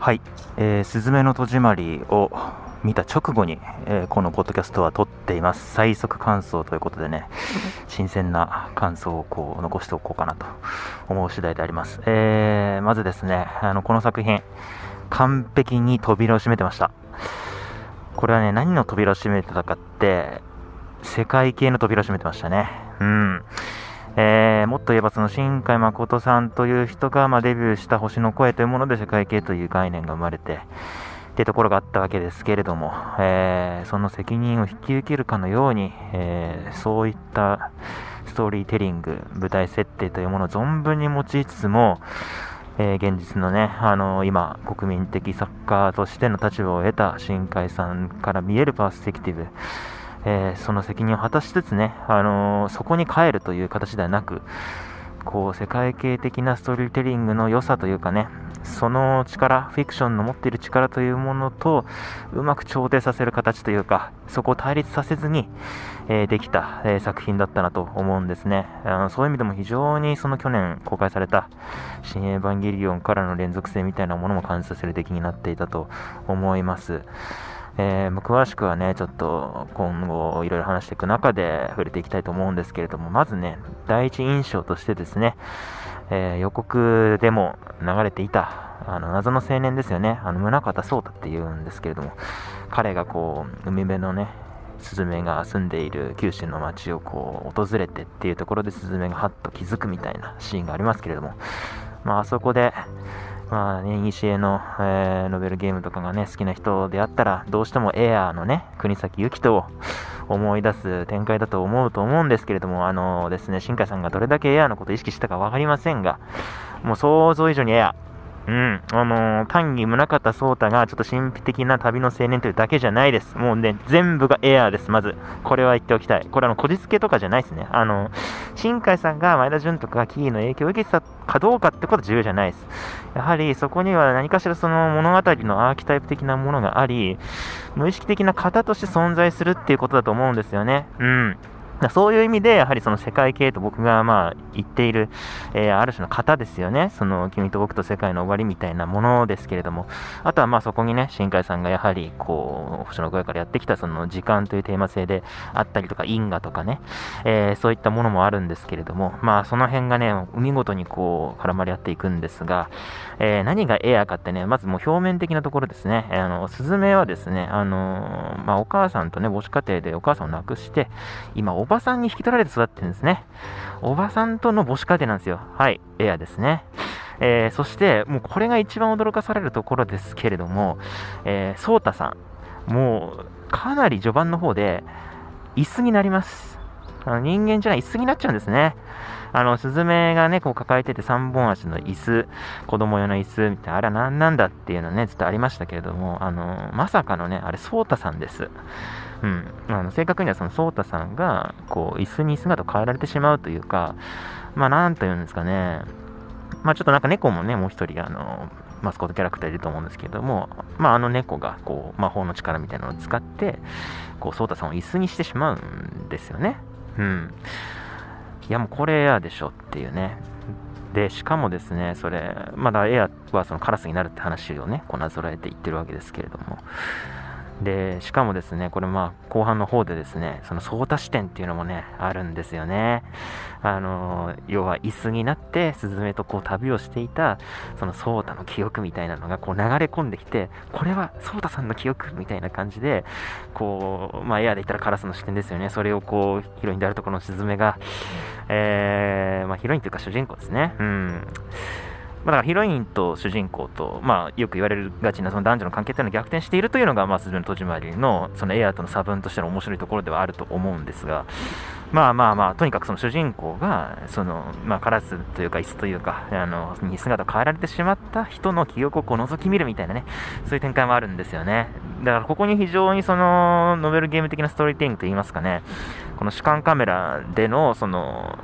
はい、えー、すずめの戸締まりを見た直後に、えー、このポッドキャストは撮っています。最速感想ということでね、新鮮な感想をこう残しておこうかなと思う次第であります。えー、まずですね、あのこの作品、完璧に扉を閉めてました。これはね、何の扉を閉めてたかって、世界系の扉を閉めてましたね。うん。えー、もっと言えばその新海誠さんという人が、まあ、デビューした星の声というもので世界系という概念が生まれてっていうところがあったわけですけれども、えー、その責任を引き受けるかのように、えー、そういったストーリーテリング舞台設定というものを存分に用いつつもえー、現実のね、あのー、今、国民的作家としての立場を得た新海さんから見えるパースペクティブ、えー、その責任を果たしつつね、あのそこに帰るという形ではなく、こう世界系的なストーリーテリングの良さというかね、その力、フィクションの持っている力というものとうまく調停させる形というか、そこを対立させずに、えー、できた、えー、作品だったなと思うんですねあの。そういう意味でも非常にその去年公開された新エヴァンゲリオンからの連続性みたいなものも感じさせる出来になっていたと思います。えー、詳しくはね、ちょっと今後いろいろ話していく中で触れていきたいと思うんですけれども、まずね、第一印象としてですね、えー、予告でも流れていた、あの謎の青年ですよね、あの宗像壮太っていうんですけれども、彼がこう、海辺のね、スズメが住んでいる九州の町をこう訪れてっていうところでスズメがハッと気づくみたいなシーンがありますけれども、まあ、あそこで、まあね、西への、えー、ノベルゲームとかがね、好きな人であったら、どうしてもエアーのね、国崎ゆきと 思い出す展開だと思うと思うんですけれども、あのー、ですね、新海さんがどれだけエアーのことを意識したか分かりませんが、もう想像以上にエアー、うん、あのー、単に宗像壮太がちょっと神秘的な旅の青年というだけじゃないです。もうね、全部がエアーです、まず。これは言っておきたい。これはこじつけとかじゃないですね。あの、新海さんが前田純とかキーの影響を受けてたかどうかってことは重要じゃないです。やはりそこには何かしらその物語のアーキタイプ的なものがあり、無意識的な型として存在するっていうことだと思うんですよね。うん。そういう意味で、やはりその世界系と僕がまあ言っている、えー、ある種の型ですよね。その君と僕と世界の終わりみたいなものですけれども、あとはまあそこにね、新海さんがやはりこう、星の声からやってきたその時間というテーマ性であったりとか、因果とかね、えー、そういったものもあるんですけれども、まあその辺がね、見事にこう絡まり合っていくんですが、えー、何がエアかってね、まずもう表面的なところですね。あの、スズメはですね、あのまあお母さんとね、母子家庭でお母さんを亡くして、今、おばさんに引き取られて育ってるんですね。おばさんとの母子家庭なんですよ。はい、エアですね。えー、そして、もうこれが一番驚かされるところですけれども、えー、ソータさん、もうかなり序盤の方で、椅子になります。あの人間じゃない椅子になっちゃうんですね。あの、スズメがね、こう抱えてて3本足の椅子、子供用の椅子みたいな、あれは何なんだっていうのね、ずっとありましたけれども、あの、まさかのね、あれ、ソータさんです。うん。あの正確にはそのソータさんが、こう、椅子に姿を変えられてしまうというか、まあ、なんというんですかね、まあ、ちょっとなんか猫もね、もう一人、あの、マスコットキャラクターいると思うんですけれども、まあ、あの猫が、こう、魔法の力みたいなのを使って、こう、ソータさんを椅子にしてしまうんですよね。うん。いや、もうこれエアでしょっていうね。で、しかもですね、それ、まだエアはそのカラスになるって話をね、こうなぞらえて言ってるわけですけれども、で、しかもですね、これまあ後半の方でですね、その相太視点っていうのもね、あるんですよね。あの、要は椅子になってスズメとこう旅をしていた、そのソータの記憶みたいなのがこう流れ込んできて、これはソータさんの記憶みたいな感じで、こう、まあエアで言ったらカラスの視点ですよね。それをこう、ヒロインであるとこのスズメが、えー、まあヒロインというか主人公ですね。うん。まあ、だからヒロインと主人公と、まあ、よく言われるがちなその男女の関係っていうのを逆転しているというのが、まあ、鈴の戸締まりのそのエアーとの差分としての面白いところではあると思うんですが、まあまあまあ、とにかくその主人公が、その、まあ、カラスというか、椅子というか、あの、に姿を変えられてしまった人の記憶をこう覗き見るみたいなね、そういう展開もあるんですよね。だからここに非常にその、ノベルゲーム的なストーリーティングといいますかね、この主観カメラでの、その、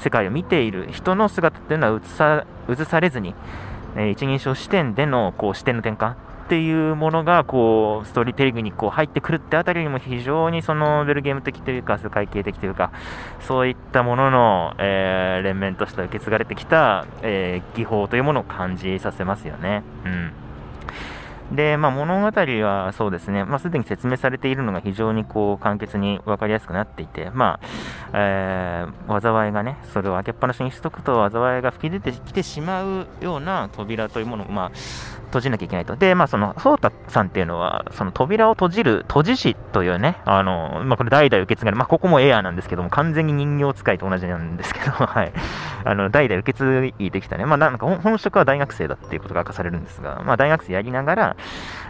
世界を見ている人の姿っていうのは映さ映されずに、えー、一人称視点でのこう視点の転換っていうものがこうストーリーテリングにこう入ってくるってあたりにも非常にそのベルゲーム的というか世界系的というかそういったものの、えー、連綿として受け継がれてきた、えー、技法というものを感じさせますよね。うんで、まあ、物語はそうですね、まあ、すでに説明されているのが非常にこう簡潔に分かりやすくなっていて、まあえー、災いがね、それを開けっぱなしにしとくと、災いが吹き出てきてしまうような扉というものを、まあ、閉じなきゃいけないと。で、まあ、その、ソータさんっていうのは、その扉を閉じる閉じ師というね、あの、まあ、これ代々受け継がれ、まあ、ここもエアーなんですけども、完全に人形使いと同じなんですけど、はい。あの、代々受け継いできたね、まあ、なんか本職は大学生だっていうことが明かされるんですが、まあ、大学生やりながら、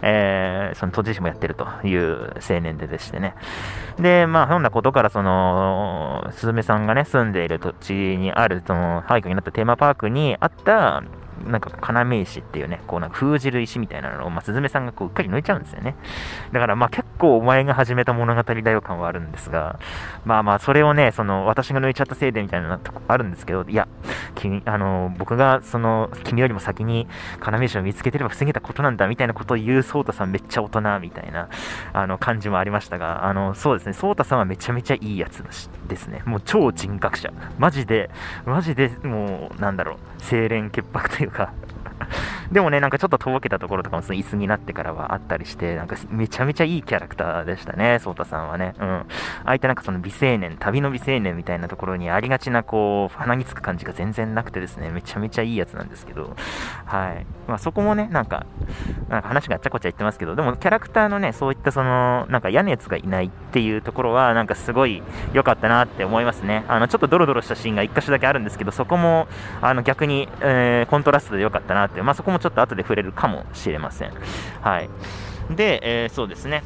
えー、その閉じ師もやってるという青年ででしてね。で、まあ、そんなことから、その、すずめさんがね、住んでいる土地にある、その、廃墟になったテーマパークにあった、なんか要石っていうね、こうなんか封じる石みたいなのを、まあ、スさんがこううっかり抜いちゃうんですよね。だからまあ結構お前が始めた物語だよ感はあるんですが、まあまあそれをね、その私が抜いちゃったせいでみたいなとこあるんですけど、いや、君、あの、僕がその、君よりも先に要石を見つけてれば防げたことなんだみたいなことを言うソータさんめっちゃ大人みたいな、あの、感じもありましたが、あの、そうですね、ソータさんはめちゃめちゃいいやつですね。もう超人格者。マジで、マジでもう、なんだろう、清廉潔白というか。でもね、なんかちょっととぼけたところとかもその椅子になってからはあったりして、なんかめちゃめちゃいいキャラクターでしたね、ソータさんはね。うん。相手なんかその美青年、旅の美青年みたいなところにありがちなこう、鼻につく感じが全然なくてですね、めちゃめちゃいいやつなんですけど、はい。まあそこもね、なんか、なんか話があっちゃこちゃ言ってますけど、でもキャラクターのね、そういったその、なんか嫌なやつがいないっていうところは、なんかすごい良かったなって思いますね。あの、ちょっとドロドロしたシーンが1箇所だけあるんですけど、そこも、あの、逆に、えー、コントラストで良かったなって、まあそこもちょっと後で触れるかもしれません。はい。で、えー、そうですね。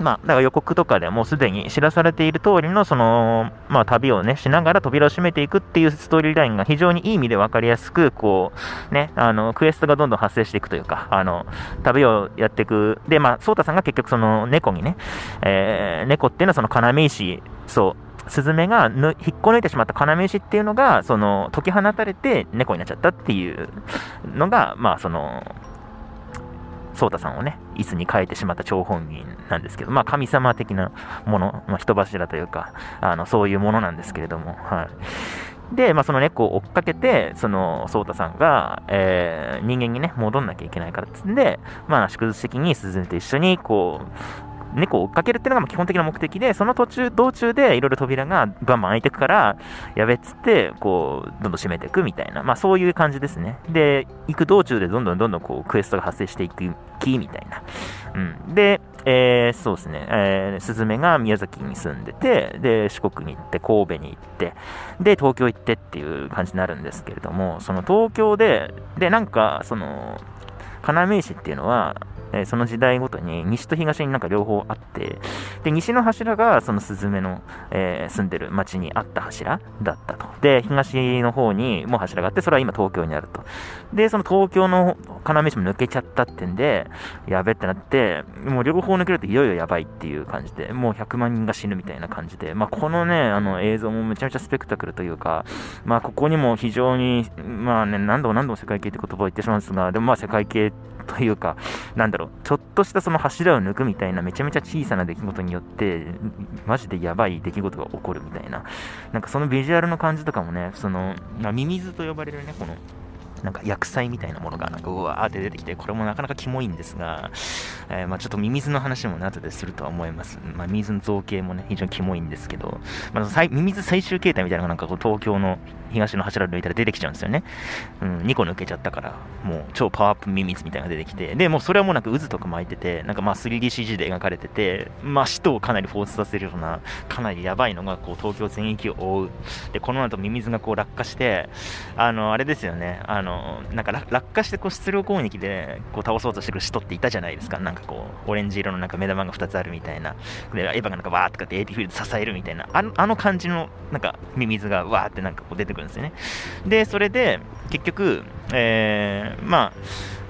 まあ、だから予告とかでもうすでに知らされている通りの、その、まあ、旅をね、しながら扉を閉めていくっていうストーリーラインが非常にいい意味で分かりやすく、こう、ね、あの、クエストがどんどん発生していくというか、あの、旅をやっていく。で、まあ、ソータさんが結局その猫にね、えー、猫っていうのはその要石、そう、スズメが引っこ抜いてしまった要石っていうのが、その、解き放たれて猫になっちゃったっていうのが、まあ、その、ソータさんをね、椅子に変えてしまった張本人なんですけど、まあ神様的なもの、まあ、人柱というか、あの、そういうものなんですけれども、はい。で、まあ、その猫を追っかけて、その、ソータさんが、えー、人間にね、戻んなきゃいけないからっつんで、まあ、宿術的にスズメと一緒に、こう、猫を追っかけるっていうのが基本的な目的で、その途中、道中でいろいろ扉がバンバン開いてくから、やべっつって、こう、どんどん閉めていくみたいな、まあそういう感じですね。で、行く道中でどんどんどんどんこう、クエストが発生していくき、みたいな。うん。で、えー、そうですね、えー、スズメが宮崎に住んでて、で、四国に行って、神戸に行って、で、東京行ってっていう感じになるんですけれども、その東京で、で、なんか、その、要石っていうのは、えその時代ごとに西と東になんか両方あって、で、西の柱がそのスズメの、えー、住んでる町にあった柱だったと。で、東の方にも柱があって、それは今東京にあると。で、その東京の要石も抜けちゃったってんで、やべってなって、もう両方抜けるといよいよやばいっていう感じで、もう100万人が死ぬみたいな感じで、まあ、このね、あの映像もめちゃめちゃスペクタクルというか、まあ、ここにも非常に、まあね、何度も何度も世界系って言葉を言ってしまうんですが、でもまあ世界系というか、なんだろう、ちょっとしたその柱を抜くみたいなめちゃめちゃ小さな出来事によって、マジでやばい出来事が起こるみたいな、なんかそのビジュアルの感じとかもね、そのま、ミミズと呼ばれるね、この、なんか薬剤みたいなものがなんかうわーって出てきて、これもなかなかキモいんですが、えー、まあちょっとミミズの話も後でするとは思います。まあミミズの造形もね、非常にキモいんですけど、まあ、ミミズ最終形態みたいなのがなんかこう東京の東の柱抜いたら出てきちゃうんですよね。うん、2個抜けちゃったから、もう超パワーアップミミズみたいなのが出てきて、で、もうそれはもうなんか渦とか巻いてて、なんかまあ 3DCG で描かれてて、まあ使徒をかなり放出させるような、かなりやばいのがこう東京全域を覆う。で、この後ミミズがこう落下して、あの、あれですよね、あの、なんか落下してこう質量攻撃でこう倒そうとしてくる使徒っていたじゃないですか。なんかこう、オレンジ色のなんか目玉が2つあるみたいな。で、エヴァがなんかわーってかって AT フィールド支えるみたいな。あのあの感じのなんかミミズがわーってなんかこう出てくるんですよね。で、それで、結局、えー、まあ、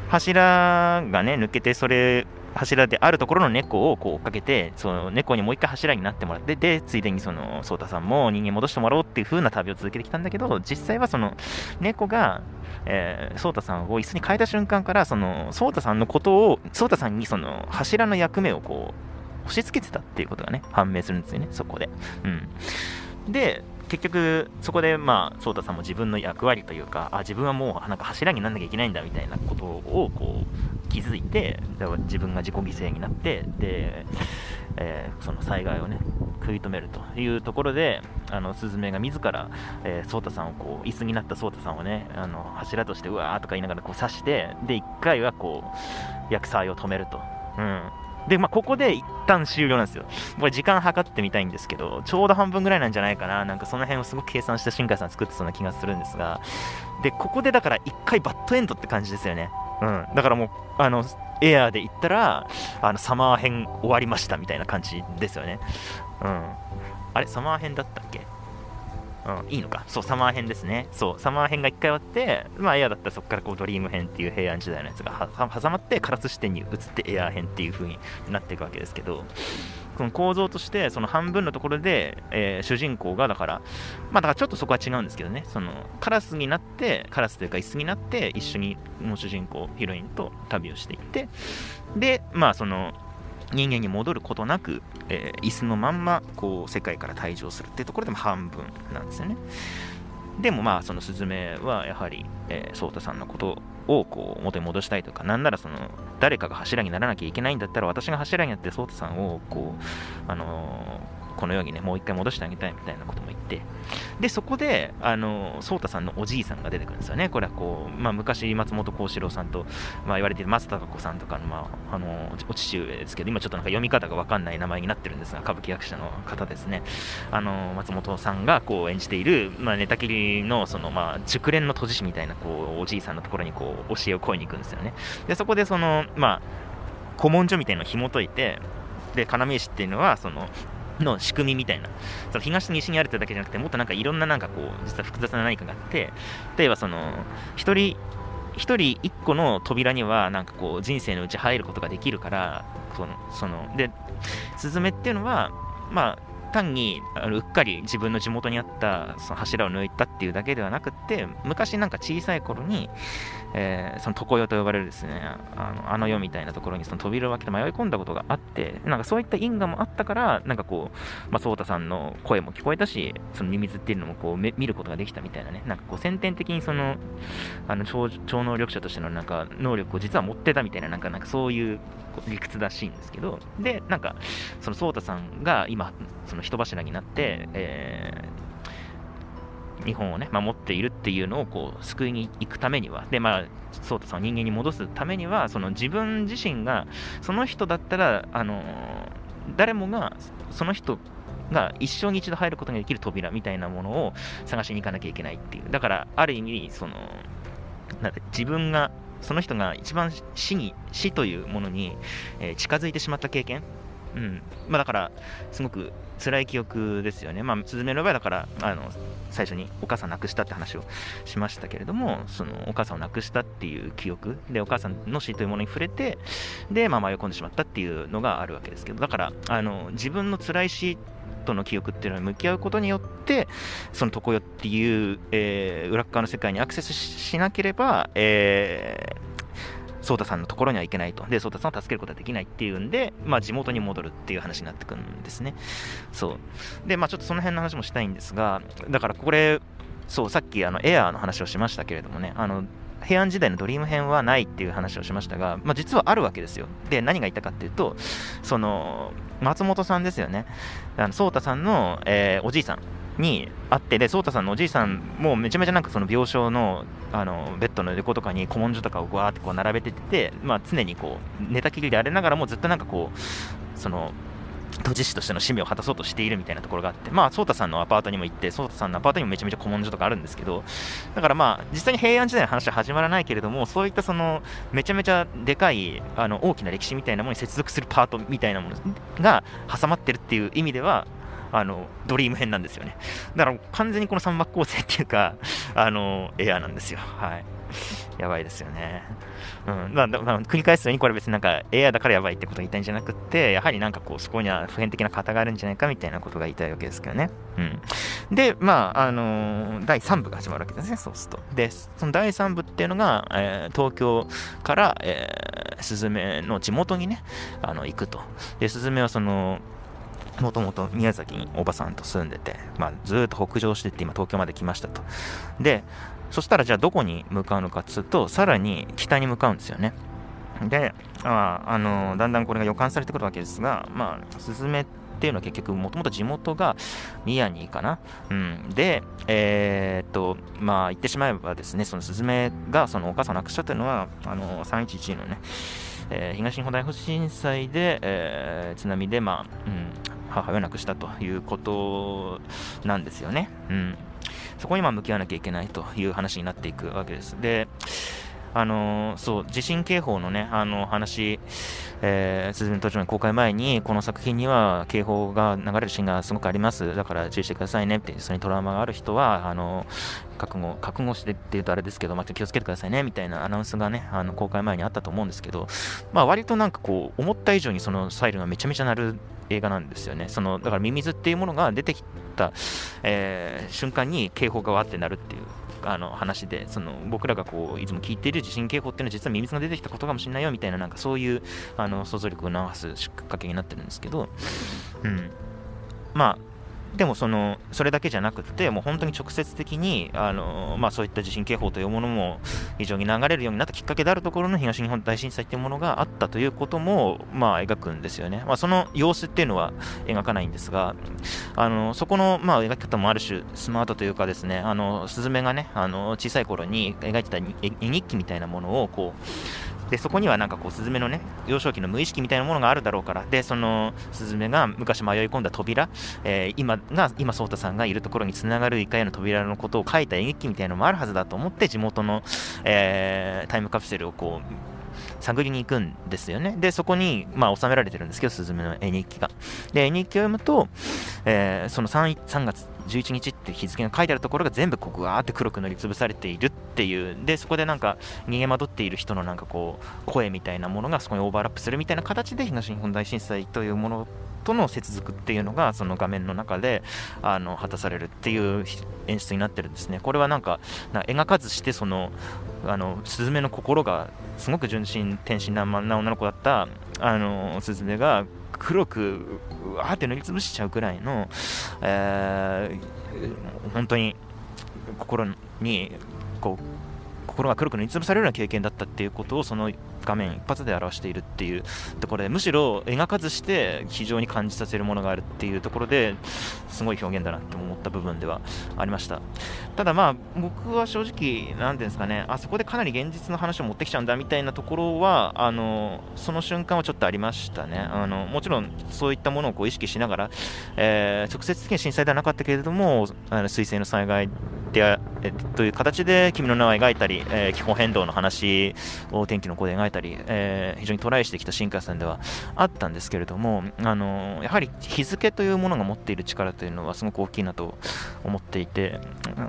柱がね、抜けて、それ柱であるところの猫をこう追っかけて、その猫にもう一回柱になってもらって、で、ついでにその、ソータさんも人間戻してもらおうっていう風な旅を続けてきたんだけど、実際はその、猫が、えー、ソータさんを椅子に変えた瞬間から、その、ソータさんのことを、ソータさんにその、柱の役目をこう、押し付けてたっていうことがね、判明するんですよね、そこで。うん。で、結局、そこで、まあ、ソータさんも自分の役割というか、あ、自分はもう、なんか柱になんなきゃいけないんだみたいなことを、こう、気づいて、自分が自己犠牲になって、で、えー、その災害をね、食い止めるというところで、あの、スズメが自ら、えー、ソータさんをこう、椅子になったソータさんをね、あの、柱として、うわーとか言いながらこう刺して、で、一回はこう、薬剤を止めると。うん。で、まあ、ここで一旦終了なんですよ。これ時間計ってみたいんですけど、ちょうど半分ぐらいなんじゃないかな。なんかその辺をすごく計算した新海さん作ってそうな気がするんですが、で、ここでだから一回バッドエンドって感じですよね。うん。だからもう、あの、エアーで言ったら、あの、サマー編終わりましたみたいな感じですよね。うん。あれサマー編だったっけ？うん、いいのか。そう、サマー編ですね。そう、サマー編が1回終わって、まあ、エアだったらそこからこうドリーム編っていう平安時代のやつが挟まって、カラス視点に移ってエア編っていう風になっていくわけですけど、この構造として、その半分のところで、えー、主人公が、だから、まあ、だからちょっとそこは違うんですけどね、その、カラスになって、カラスというか椅子になって、一緒に、もう主人公、ヒロインと旅をしていって、で、まあ、その、人間に戻ることなく、えー、椅子のまんまこう世界から退場するっていうところでも半分なんですよね。でもまあそのスズメはやはり、えー、ソータさんのことをこう元に戻したいとか、なんならその誰かが柱にならなきゃいけないんだったら私が柱になってソータさんをこう、あのーこの世にね、もう一回戻してあげたいみたいなことも言って、で、そこで、あの、颯太さんのおじいさんが出てくるんですよね。これはこう、まあ、昔、松本幸四郎さんと、まあ、言われている松たか子さんとかの、まあ、あの、お父上ですけど、今ちょっとなんか読み方がわかんない名前になってるんですが、歌舞伎役者の方ですね。あの、松本さんがこう演じている、まあ、寝たきりの、その、まあ、熟練の閉じ師みたいな、こう、おじいさんのところにこう、教えを請いに行くんですよね。で、そこでその、まあ、古文書みたいなのを紐解いて、で、要石っていうのは、その、の仕組みみたいな、その東と西にあるってだけじゃなくて、もっとなんかいろんななんかこう、実は複雑な何かがあって、例えばその、一人、一人一個の扉には、なんかこう、人生のうち入ることができるから、その、その、で、スズメっていうのは、まあ、単にあのうっかり自分の地元にあったその柱を抜いたっていうだけではなくって昔なんか小さい頃に、えー、その常世と呼ばれるですねあのあの世みたいなところにその扉を開けて迷い込んだことがあってなんかそういった因果もあったからなんかこう、まあ、颯太さんの声も聞こえたしそのミミズっていうのもこう見ることができたみたいなねなんかこう先天的にそのあの超超能力者としてのなんか能力を実は持ってたみたいななんかなんかそういう理屈らしいんですけどでなんかその颯太さんが今その人柱になって、えー、日本をね、守っているっていうのをこう救いに行くためには、で、まあ、ソータさん人間に戻すためには、その自分自身が、その人だったら、あの誰もが、その人が一生に一度入ることができる扉みたいなものを探しに行かなきゃいけないっていう。だから、ある意味、その、なん自分が、その人が一番死に、死というものに、えー、近づいてしまった経験、うん。まあだから、すごく辛い記憶ですよね。まあ、スズメの場合だから、あの、最初にお母さん亡くしたって話をしましたけれども、そのお母さんを亡くしたっていう記憶で、お母さんの死というものに触れて、で、まあ、迷い込んでしまったっていうのがあるわけですけど、だから、あの、自分の辛い死との記憶っていうのに向き合うことによって、その常世っていう、えー、裏側の世界にアクセスしなければ、えーソータさんのところには行けないと。で、ソータさんを助けることはできないっていうんで、まあ、地元に戻るっていう話になってくるんですね。そう。で、まあ、ちょっとその辺の話もしたいんですが、だからこれ、そう、さっきあのエアーの話をしましたけれどもね、あの、平安時代のドリーム編はないっていう話をしましたが、まあ、実はあるわけですよ。で、何が言ったかっていうと、その、松本さんですよね。あの、ソータさんの、えー、おじいさん。にあって、で、颯太さんのおじいさんもうめちゃめちゃなんかその病床のあのベッドの横とかに古文書とかをわーってこう並べてて、まあ、常にこう寝たきりであれながらもずっとなんかこう、その、都知事としての使命を果たそうとしているみたいなところがあって、まあ、颯太さんのアパートにも行って、颯太さんのアパートにもめちゃめちゃ古文書とかあるんですけど、だからまあ、実際に平安時代の話は始まらないけれども、そういったその、めちゃめちゃでかい、あの、大きな歴史みたいなものに接続するパートみたいなものが挟まってるっていう意味では、あの、ドリーム編なんですよね。だから完全にこの三幕構成っていうか、あの、エアーなんですよ。はい。やばいですよね。うん。まあ、まあ、繰り返すように、これ別になんか AI だからやばいってことを言いたいんじゃなくて、やはりなんかこう、そこには普遍的な型があるんじゃないかみたいなことが言いたいわけですけどね。うん。で、まあ、あのー、第3部が始まるわけですね、そうすると。で、その第3部っていうのが、えー、東京から、えー、スズメの地元にね、あの、行くと。で、スズメはその、もともと宮崎におばさんと住んでて、まあ、ずっと北上してって今東京まで来ましたと。で、そしたらじゃあどこに向かうのかっつうと、さらに北に向かうんですよね。で、ああのだんだんこれが予感されてくるわけですが、まあ、スズメっていうのは結局もともと地元が宮城かな。うん、で、えー、っと、まあ言ってしまえばですね、そのスズメがそのお母さんを亡くしたというのは、あの311のね、えー、東日本大震災で、えー、津波で、まあ、うん、母親を亡くしたということなんですよね。うん。そこに向き合わなきゃいけないという話になっていくわけです。で、あの、そう、地震警報のね、あの話、えー、鈴の途中の公開前に、この作品には警報が流れるシーンがすごくあります。だから注意してくださいねって、それにトラウマがある人は、あの、覚悟、覚悟してって言うとあれですけど、まあ、気をつけてくださいねみたいなアナウンスがね、あの公開前にあったと思うんですけど、まあ、割となんかこう、思った以上にそのサイルがめちゃめちゃ鳴る映画なんですよね。そのだからミミズっていうものが出てきた、えー、瞬間に警報がわってなるっていうあの話でその僕らがこういつも聞いている地震警報っていうのは実はミミズが出てきたことかもしれないよみたいななんかそういうあの想像力を流すきっかけになってるんですけど、うん、まあでもそのそれだけじゃなくてもう本当に直接的にあの、まあ、そういった地震警報というものも非常に流れるようになったきっかけであるところの東日本大震災というものがあったということも、まあ、描くんですよね、まあ、その様子っていうのは描かないんですがあのそこの、まあ、描き方もある種スマートというかですねあのスズメがねあの小さい頃に描いてた絵日記みたいなものをこうでそこにはなんかこうスズメのね幼少期の無意識みたいなものがあるだろうからでそのスズメが昔迷い込んだ扉、えー、今が今颯太さんがいるところにつながるイカへの扉のことを書いた演劇みたいなのもあるはずだと思って地元の、えー、タイムカプセルをこう探りに行くんですよね。で、そこに、まあ、収められてるんですけど、スズメの絵日記が。で、絵日記を読むと、えー、その 3, 3月11日って日付が書いてあるところが全部こうわーって黒く塗りつぶされているっていう。でそこでなんか逃げ惑っている人のなんかこう声みたいなものがそこにオーバーラップするみたいな形で東日本大震災というものとの接続っていうのがその画面の中であの果たされるっていう演出になってるんですね。これはなんか描かずしてそのあのスズメの心がすごく純真天真爛漫な女の子だったあのスズメが黒くうわーって塗りつぶしちゃうくらいの、えー、本当に心にこう心が黒く塗りつぶされるような経験だったっていうことをその画面一発で表しているっていうところでむしろ描かずして非常に感じさせるものがあるっていうところですごい表現だなって思った部分ではありました。ただまあ僕は正直何ていうんですかねあそこでかなり現実の話を持ってきちゃうんだみたいなところはあのその瞬間はちょっとありましたね。あのもちろんそういったものをこう意識しながら、えー、直接的に震災ではなかったけれどもあの水星の災害という形で君の名を描いたり、えー、気候変動の話を天気の子で描いたり、えー、非常にトライしてきた新幹線ではあったんですけれども、あのやはり日付というものが持っている力というのはすごく大きいなと思っていて、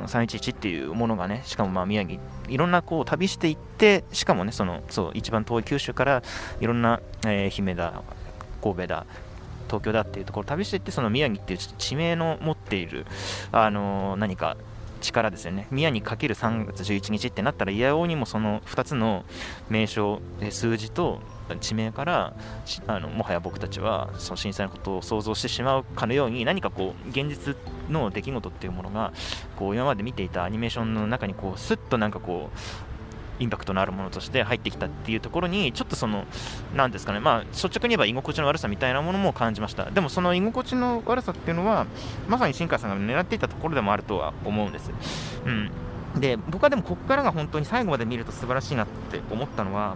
311っていうものがね、しかもまあ宮城、いろんなこう旅していって、しかもね、そのそう一番遠い九州からいろんな、えー、姫だ、神戸だ、東京だっていうところを旅していってその宮城っていう地名の持っている、あの何か力ですよね。宮にかける3月11日ってなったらいやおうにもその2つの名称数字と地名からあのもはや僕たちはその震災のことを想像してしまうかのように何かこう現実の出来事っていうものがこう今まで見ていたアニメーションの中にこうスッとなんかこうインパクトのあるものとして入ってきたっていうところにちょっとその何ですかねまあ率直に言えば居心地の悪さみたいなものも感じました。でもその居心地の悪さっていうのはまさに新川さんが狙っていたところでもあるとは思うんです。うん。で僕はでもここからが本当に最後まで見ると素晴らしいなって思ったのは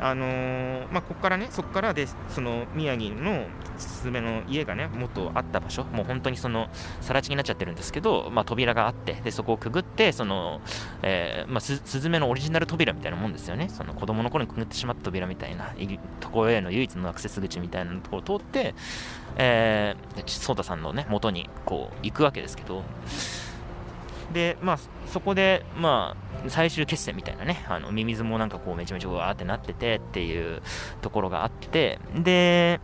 あのー、まあ、ここからね、そこからで、その宮城のスズメの家がね、元あった場所、もう本当にその、更地になっちゃってるんですけど、まあ、扉があって、で、そこをくぐって、その、えー、まあ、スズメのオリジナル扉みたいなもんですよね。その子供の頃にくぐってしまった扉みたいな、ところへの唯一のアクセス口みたいなところを通って、えー、ソーさんのね、元に、こう、行くわけですけど、で、まあ、そこで、まあ、最終決戦みたいなね、あのミミズもなんかこうめちゃめちゃわーってなっててっていうところがあって、で、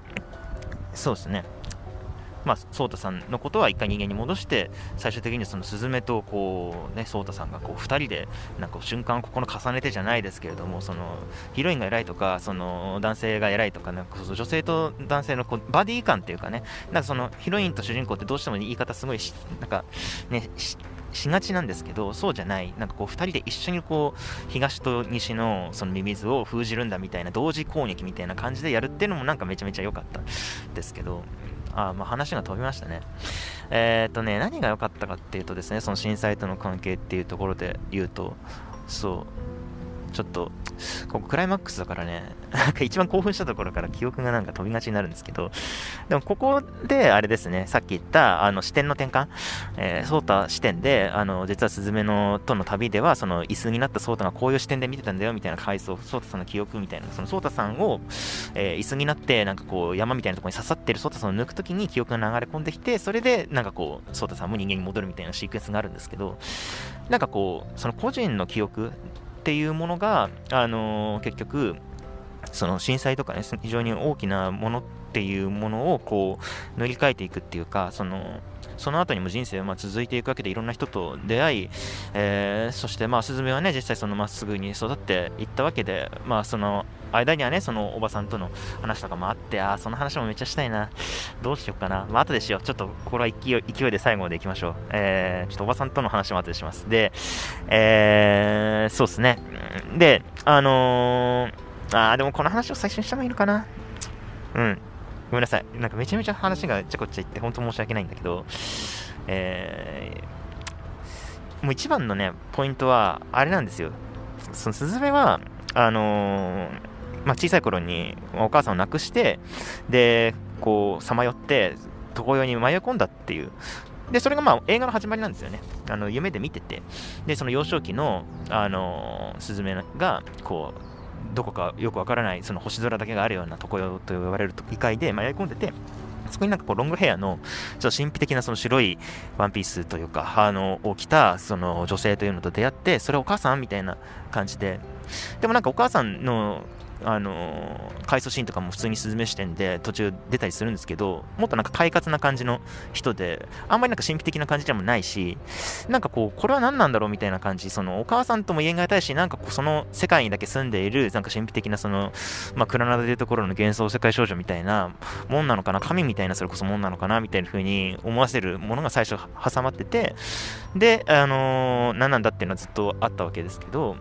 そうですね、まあ、颯太さんのことは一回人間に戻して最終的にそのスズメとこう、ね、颯太さんがこう2人でなんか瞬間をここの重ねてじゃないですけれどもそのヒロインが偉いとかその男性が偉いとかなんか女性と男性のこうバディ感っていうかねなんかそのヒロインと主人公ってどうしても言い方すごいなんかねしがちなんですけどそうじゃないなんかこう2人で一緒にこう東と西のそのミミズを封じるんだみたいな同時攻撃みたいな感じでやるっていうのもなんかめちゃめちゃ良かったですけどあ、まあ、話が飛びましたね。えー、っとね、何が良かったかっていうとですね、その震災との関係っていうところで言うと、そう、ちょっと、ここクライマックスだからね、なんか一番興奮したところから記憶がなんか飛びがちになるんですけど、でもここであれですね、さっき言ったあの視点の転換、えー、ソータ視点で、あの実はスズメのとの旅では、その椅子になったソータがこういう視点で見てたんだよみたいな回想、ソータさんの記憶みたいな、そのソータさんを、えー、椅子になって、なんかこう山みたいなところに刺さってるソータさんを抜くときに記憶が流れ込んできて、それでなんかこう、ソータさんも人間に戻るみたいなシークエンスがあるんですけど、なんかこう、その個人の記憶っていうものが、あのー、結局、その震災とかね、非常に大きなものっていうものをこう塗り替えていくっていうか、そのその後にも人生はま続いていくわけでいろんな人と出会い、えー、そしてまあスズメはね実際そのまっすぐに育っていったわけで、まあその間にはね、そのおばさんとの話とかもあって、ああその話もめっちゃしたいな。どうしようかな。まあ、後でしよう。ちょっと、これは勢い勢いで最後までいきましょう。えー、ちょっとおばさんとの話も後でします。で、えー、そうですね。で、あのーあー、でもこの話を最初にした方がいいのかな。うん。ごめんなさい。なんかめちゃめちゃ話がちゃこちゃいって、本当申し訳ないんだけど、えー、もう一番のね、ポイントは、あれなんですよ。そのスズメは、あのー、まあ、小さい頃にお母さんを亡くして、で、こう、さまよって、床用に迷い込んだっていう。で、それがまあ映画の始まりなんですよね。あの夢で見てて。で、その幼少期の、あのー、スズメが、こう、どこかよくわからないその星空だけがあるようなところと呼ばれる異界で迷い込んでてそこになんかこうロングヘアのちょっと神秘的なその白いワンピースというかあのを着たその女性というのと出会ってそれお母さんみたいな感じで。でもなんかお母さんのあの回想シーンとかも普通にスズメ視点で途中出たりするんですけど、もっとなんか快活な感じの人で、あんまりなんか神秘的な感じでもないし、なんかこう、これは何なんだろうみたいな感じ、そのお母さんとも言え難いし、なんかこうその世界にだけ住んでいる、なんか神秘的なその、まあ、クラナダでいうところの幻想世界少女みたいなもんなのかな、神みたいなそれこそもんなのかな、みたいな風に思わせるものが最初挟まってて、で、あのー、何なんだっていうのはずっとあったわけですけど、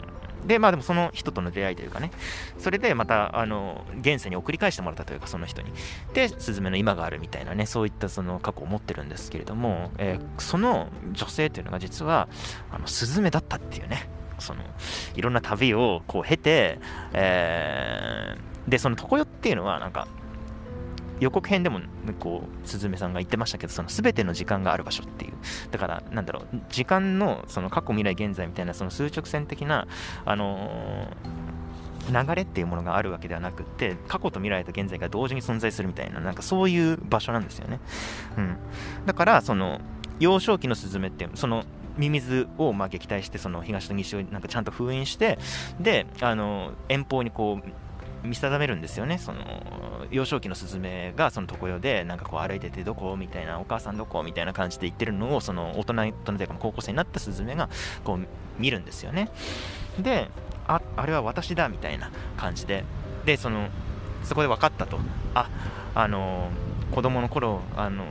で、まあでもその人との出会いというかね、それでまた、あの、現世に送り返してもらったというか、その人に。で、スズメの今があるみたいなね、そういったその過去を持ってるんですけれども、えー、その女性というのが実は、あの、スズメだったっていうね、その、いろんな旅をこう経て、えー、で、その常世っていうのは、なんか、予告編でもこうスズメさんが言ってましたけどその全ての時間がある場所っていう。だからなんだろう時間のその過去未来現在みたいなその数直線的なあのー、流れっていうものがあるわけではなくて過去と未来と現在が同時に存在するみたいななんかそういう場所なんですよね、うん、だからその幼少期のスズメってそのミミズをまあ撃退してその東と西をなんかちゃんと封印してであの遠方にこう見定めるんですよねその幼少期のスズメがその床用でなんかこう歩いててどこみたいなお母さんどこみたいな感じで言ってるのをその大人大人というか高校生になったスズメがこう見るんですよね。でああれは私だみたいな感じで。でそのそこで分かったと。ああの子供の頃あの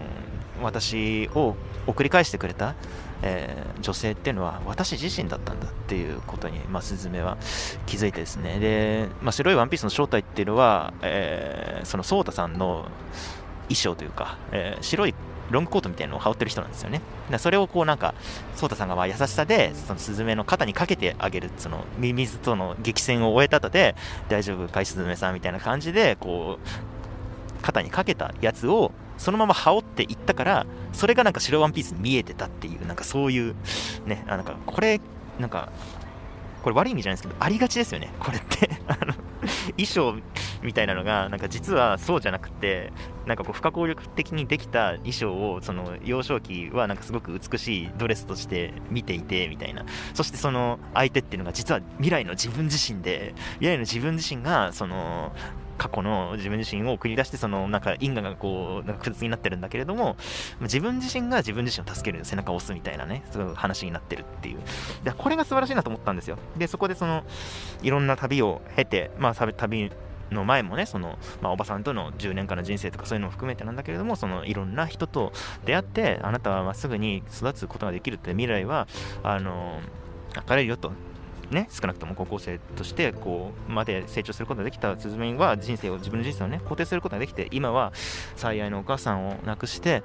私を送り返してくれたえー、女性っていうのは私自身だったんだっていうことに、まあ、スズメは気づいてですねで、まあ、白いワンピースの正体っていうのは、えー、そのソータさんの衣装というか、えー、白いロングコートみたいなのを羽織ってる人なんですよね。それをこうなんか、ソータさんがまあ優しさで、そのスズメの肩にかけてあげる、そのミミズとの激戦を終えた後で、大丈夫かいスズメさんみたいな感じで、こう、肩にかけたやつを、そのまま羽織っていったから、それがなんか白ワンピースに見えてたっていう、なんかそういう、ね、あなんかこれ、なんか、これ悪い意味じゃないですけど、ありがちですよね、これって。あの衣装みたいなのがなんか実はそうじゃなくてなんかこう不可抗力的にできた衣装をその幼少期はなんかすごく美しいドレスとして見ていてみたいなそしてその相手っていうのが実は未来の自分自身で未来の自分自身がその過去の自分自身を繰り出してそのなんか因果がこうなんか複雑になってるんだけれども自分自身が自分自身を助ける背中を押すみたいなねそういう話になってるっていう。でこれが素晴らしいなと思ったんですよ。でそこでそのいろんな旅を経てまあ旅の前もねその、まあ、おばさんとの10年間の人生とかそういうのも含めてなんだけれどもそのいろんな人と出会ってあなたはまっすぐに育つことができるって未来はあの明るいよと。ね、少なくとも高校生としてこうまで成長することができたスズメは人生を自分の人生をね肯定することができて今は最愛のお母さんを亡くして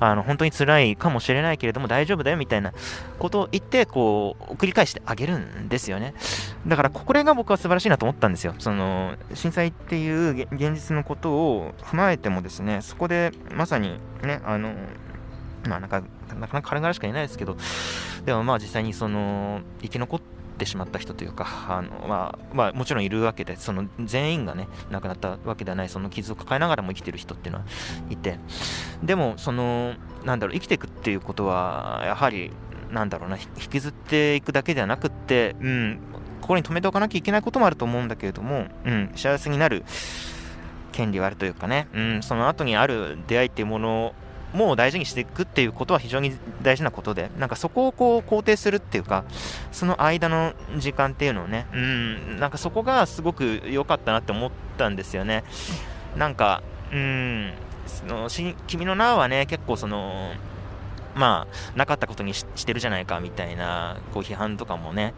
あの本当に辛いかもしれないけれども大丈夫だよみたいなことを言ってこう繰り返してあげるんですよね。だからこれが僕は素晴らしいなと思ったんですよ。その震災っていう現実のことを踏まえてもですねそこでまさにねあのまあなんかなかなか軽々しか言えないですけどでもまあ実際にその生き残ってってしまった人というか、あのまあ、まあ、もちろんいるわけで、その全員がね、亡くなったわけではない、その傷を抱えながらも生きてる人っていうのはいて、でも、その、なんだろう、生きていくっていうことは、やはり、なんだろうな、引きずっていくだけではなくって、うん、ここに止めておかなきゃいけないこともあると思うんだけれども、うん、幸せになる権利はあるというかね、うん、その後にある出会いっていうものもう大事にしていくっていうことは非常に大事なことで、なんかそこをこう肯定するっていうか、その間の時間っていうのをね、うん、なんかそこがすごく良かったなって思ったんですよね。なんか、うん、その君の名はね、結構その、まあ、なかったことにしてるじゃないかみたいなこう批判とかもね、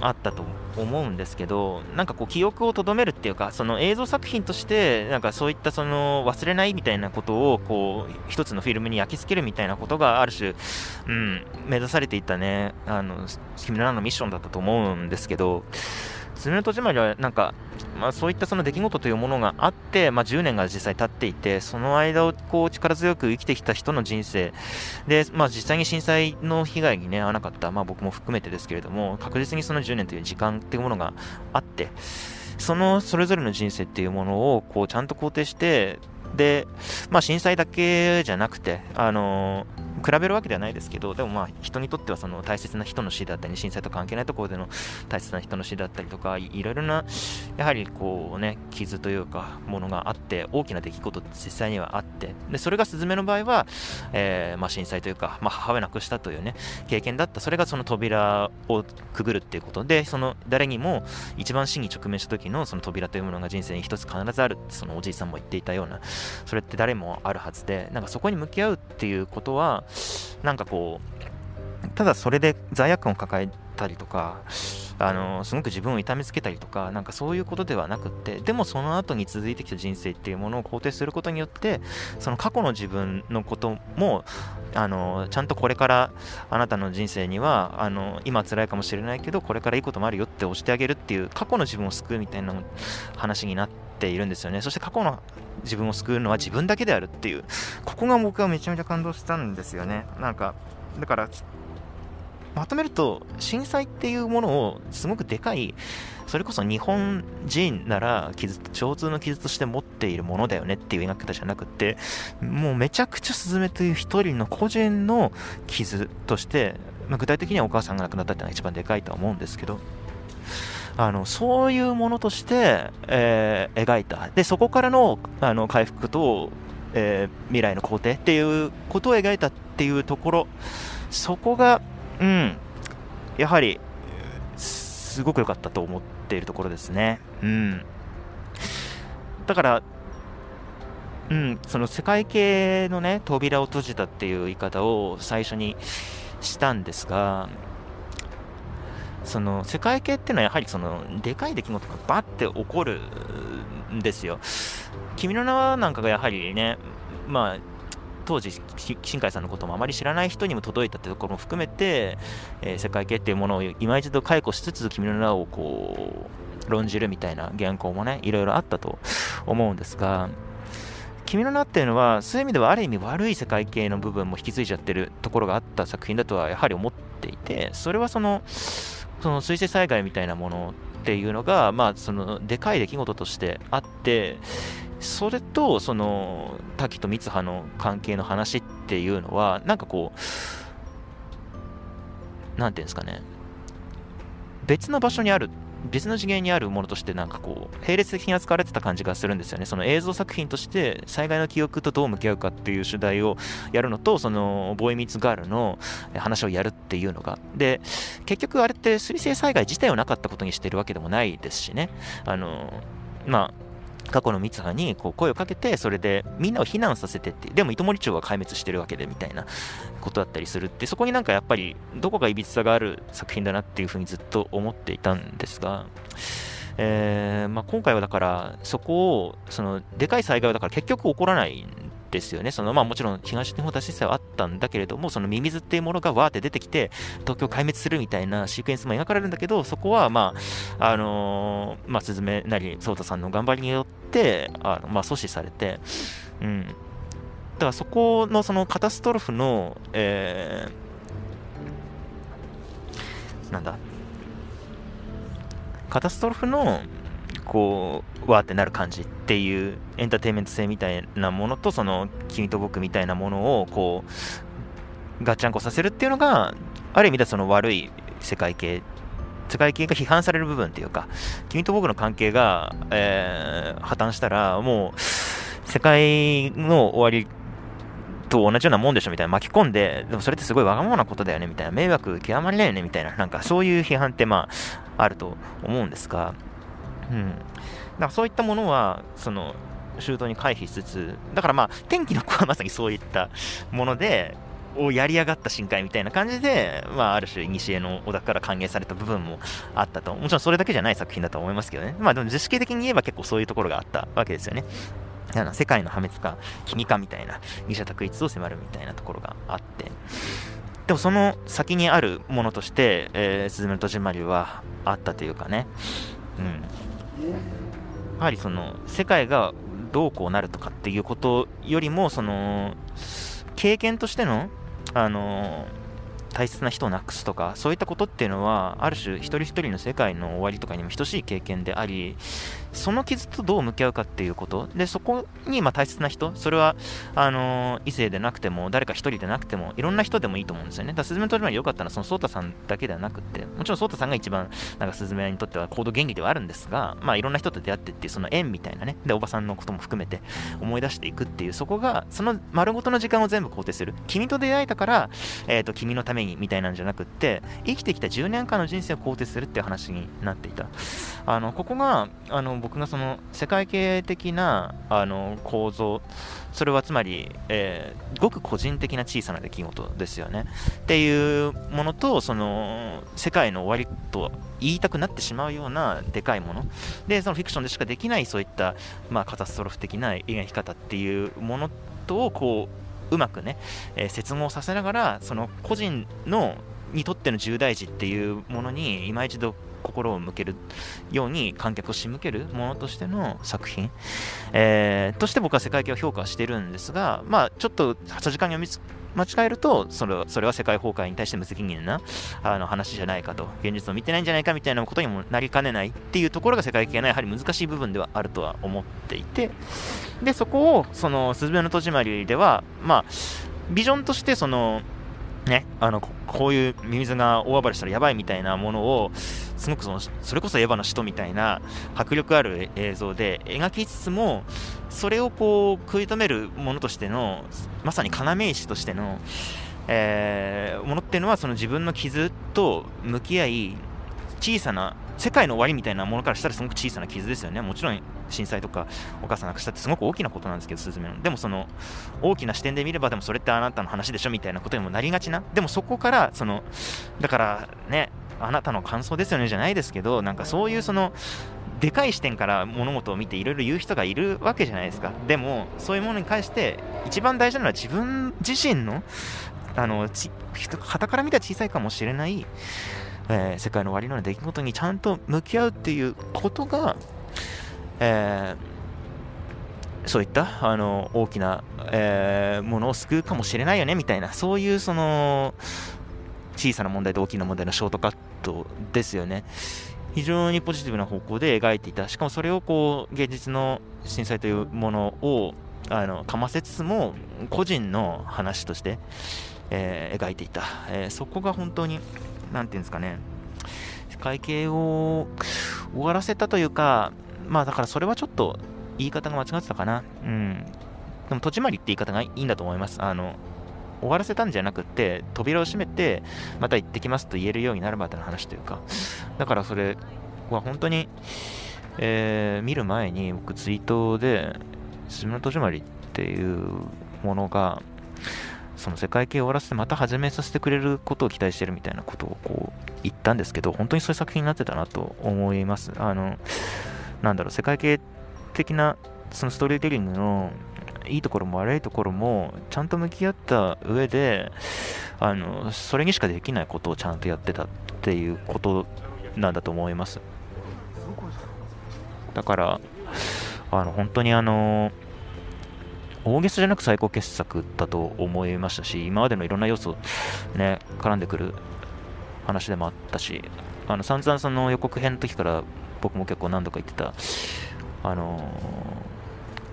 あったと思うんですけど、なんかこう記憶をとどめるっていうか、その映像作品として、なんかそういったその忘れないみたいなことを、こう、一つのフィルムに焼き付けるみたいなことがある種、うん、目指されていたね、あの、君の名のミッションだったと思うんですけど、スズメの戸締まりはなんか、まあ、そういったその出来事というものがあって、まあ、10年が実際経っていてその間をこう力強く生きてきた人の人生。で、まあ、実際に震災の被害に、ね、遭わなかった、まあ、僕も含めてですけれども確実にその10年という時間というものがあってそのそれぞれの人生っていうものをこうちゃんと肯定してで、まあ、震災だけじゃなくて、あのー、比べるわけではないですけど、でもまあ人にとってはその大切な人の死だったり、震災と関係ないところでの大切な人の死だったりとか、いろいろな、やはりこうね、傷というか、ものがあって、大きな出来事って実際にはあって、でそれがスズメの場合は、えー、まあ、震災というか、まあ、母親亡くしたというね、経験だった、それがその扉をくぐるっていうことで、その誰にも一番死に直面した時のその扉というものが人生に一つ必ずあるそのおじいさんも言っていたような、それって誰もあるはずでなんかそこに向き合うっていうことはなんかこうただそれで罪悪感を抱えたりとかあのすごく自分を痛めつけたりとかなんかそういうことではなくってでもその後に続いてきた人生っていうものを肯定することによってその過去の自分のこともあのちゃんとこれからあなたの人生にはあの今辛いかもしれないけどこれからいいこともあるよって押してあげるっていう過去の自分を救うみたいな話になってているんですよね。そして過去の自分を救うのは自分だけであるっていう。ここが僕はめちゃめちゃ感動したんですよね。なんかだからまとめると震災っていうものをすごくでかいそれこそ日本人なら傷共通の傷として持っているものだよねっていう描き方じゃなくてもうめちゃくちゃスズメという一人の個人の傷として、ま、具体的にはお母さんが亡くなったっていうのが一番でかいとは思うんですけど。あのそういうものとして、えー、描いたでそこからのあの回復と、えー、未来の肯定っていうことを描いたっていうところそこが、うん、やはりすごく良かったと思っているところですね。うん、だからうん、その世界系のね扉を閉じたっていう言い方を最初にしたんですがその世界系っていうのはやはりそのでかい出来事がバッて起こるんですよ。君の名はなんかがやはりね、まあ、当時、新海さんのこともあまり知らない人にも届いたってところも含めて、えー、世界系っていうものを今一度解雇しつつ、君の名をこう論じるみたいな原稿もね、いろいろあったと思うんですが、君の名っていうのは、そういう意味ではある意味悪い世界系の部分も引き継いじゃってるところがあった作品だとはやはり思っていて、それはその、その水性災害みたいなものっていうのが、まあ、そのでかい出来事としてあってそれとその滝と三葉の関係の話っていうのはなんかこう何て言うんですかね。別の場所にある別の次元にあるものとしてなんかこう並列的に扱われてた感じがするんですよね。その映像作品として災害の記憶とどう向き合うかっていう主題をやるのとそのボーイミーツガールの話をやるっていうのが。で結局あれって水星災害自体をなかったことにしてるわけでもないですしね。あのまあ過去の三葉にこう声をかけてそれでみんなを避難させてってでも糸守町は壊滅してるわけでみたいなことだったりするってそこになんかやっぱりどこかいびつさがある作品だなっていうふうにずっと思っていたんですが、えーまあ、今回はだからそこをそのでかい災害はだから結局起こらないんですよね。そのまあもちろん東日本大震災はあったんだけれども、そのミミズっていうものがわーって出てきて、東京壊滅するみたいなシークエンスも描かれるんだけど、そこはまあ、あのー、まあ、スズメなり、ソータさんの頑張りによって、あのまあ、阻止されて、うん。だからそこのそのカタストロフの、えー、なんだ、カタストロフの、こう、わーってなる感じっていうエンターテインメント性みたいなものと、その、君と僕みたいなものを、こう、ガッチャンコさせるっていうのが、ある意味ではその悪い世界系、世界系が批判される部分っていうか、君と僕の関係が、えー、破綻したら、もう、世界の終わりと同じようなもんでしょみたいな巻き込んで、でもそれってすごいわがままなことだよねみたいな、迷惑極まりないよねみたいな、なんかそういう批判ってまあ、あると思うんですが、うん。だからそういったものは、その、周到に回避しつつ、だからまあ、天気の子はまさにそういったもので、をやりやがった深海みたいな感じで、まあ、ある種、西への小田から歓迎された部分もあったと。もちろんそれだけじゃない作品だと思いますけどね。まあ、でも図式的に言えば結構そういうところがあったわけですよね。あの世界の破滅か、君かみたいな、二者択一を迫るみたいなところがあって。でもその先にあるものとして、えー、スズメの戸締まりはあったというかね。うん。やはりその世界がどうこうなるとかっていうことよりもその経験としてのあの大切な人をなくすとかそういったことっていうのはある種一人一人の世界の終わりとかにも等しい経験でありその傷とどう向き合うかっていうこと。でそこにま大切な人。それはあの異性でなくても誰か一人でなくてもいろんな人でもいいと思うんですよね。だからスズメの鳥まで良かったのはそのソータさんだけではなくてもちろんソータさんが一番なんかスズメにとっては行動原理ではあるんですがまあいろんな人と出会ってっていうその縁みたいなね。でおばさんのことも含めて思い出していくっていうそこがその丸ごとの時間を全部肯定する。君と出会えたから、えーと、君のためにみたいなんじゃなくって生きてきた10年間の人生を肯定するっていう話になっていた。あのここがあの僕がその世界系的なあの構造それはつまり、えー、ごく個人的な小さな出来事ですよね。っていうものとその世界の終わりと言いたくなってしまうようなでかいもの。でそのフィクションでしかできないそういった、まあ、カタストロフ的な描き方っていうものとこううまくね、えー、接合させながらその個人のにとっての重大事っていうものに今一度心を向けるように観客を仕向けるものとしての作品、えー、として僕は世界系を評価してるんですが、まあ、ちょっと8時間読み間違えるとそれはそれは世界崩壊に対して無責任なあの話じゃないかと現実を見てないんじゃないかみたいなことにもなりかねないっていうところが世界系のやはり難しい部分ではあるとは思っていてでそこをその「すずめの戸締まり」ではまあビジョンとしてそのね、あのこういうミミズが大暴れしたらやばいみたいなものをすごくそのそれこそエヴァの使徒みたいな迫力ある映像で描きつつもそれをこう食い止めるものとしてのまさに要石としての、えー、ものっていうのはその自分の傷と向き合い小さな世界の終わりみたいなものからしたらすごく小さな傷ですよねもちろん震災とかお母さん亡くしたってすごく大きなことなんですけど、スズメの。でもその大きな視点で見れば、でもそれってあなたの話でしょみたいなことにもなりがちな。でもそこから、その、だからね、あなたの感想ですよねじゃないですけど、なんかそういうその、でかい視点から物事を見ていろいろ言う人がいるわけじゃないですか。でも、そういうものに関して、一番大事なのは自分自身の、あの、ち、旗から見たら小さいかもしれない、えー、世界の終わりのような出来事にちゃんと向き合うっていうことが、えー、そういったあの大きな、えー、ものを救うかもしれないよねみたいなそういうその小さな問題と大きな問題のショートカットですよね。非常にポジティブな方向で描いていた。しかもそれをこう、現実の震災というものを、あの、かませつつも、個人の話として、えー、描いていた。えー、そこが本当に、なんていうんですかね、会計を終わらせたというか、まあだからそれはちょっと言い方が間違ってたかな。うん。でも戸締まりって言い方がいいんだと思います。あの、終わらせたんじゃなくて、扉を閉めて、また行ってきますと言えるようになるまでの話というか、だからそれは本当に、えー、見る前に僕ツイートで、すみの戸締まりっていうものが、その世界系を終わらせてまた始めさせてくれることを期待してるみたいなことをこう言ったんですけど、本当にそういう作品になってたなと思います。あの、なんだろう、世界系的なそのストーリーテリングのいいところも悪いところもちゃんと向き合った上であのそれにしかできないことをちゃんとやってたっていうことなんだと思いますだからあの本当にあの大げさじゃなく最高傑作だと思いましたし今までのいろんな要素ね絡んでくる話でもあったしあの散々その予告編の時から僕も結構何度か言ってたあの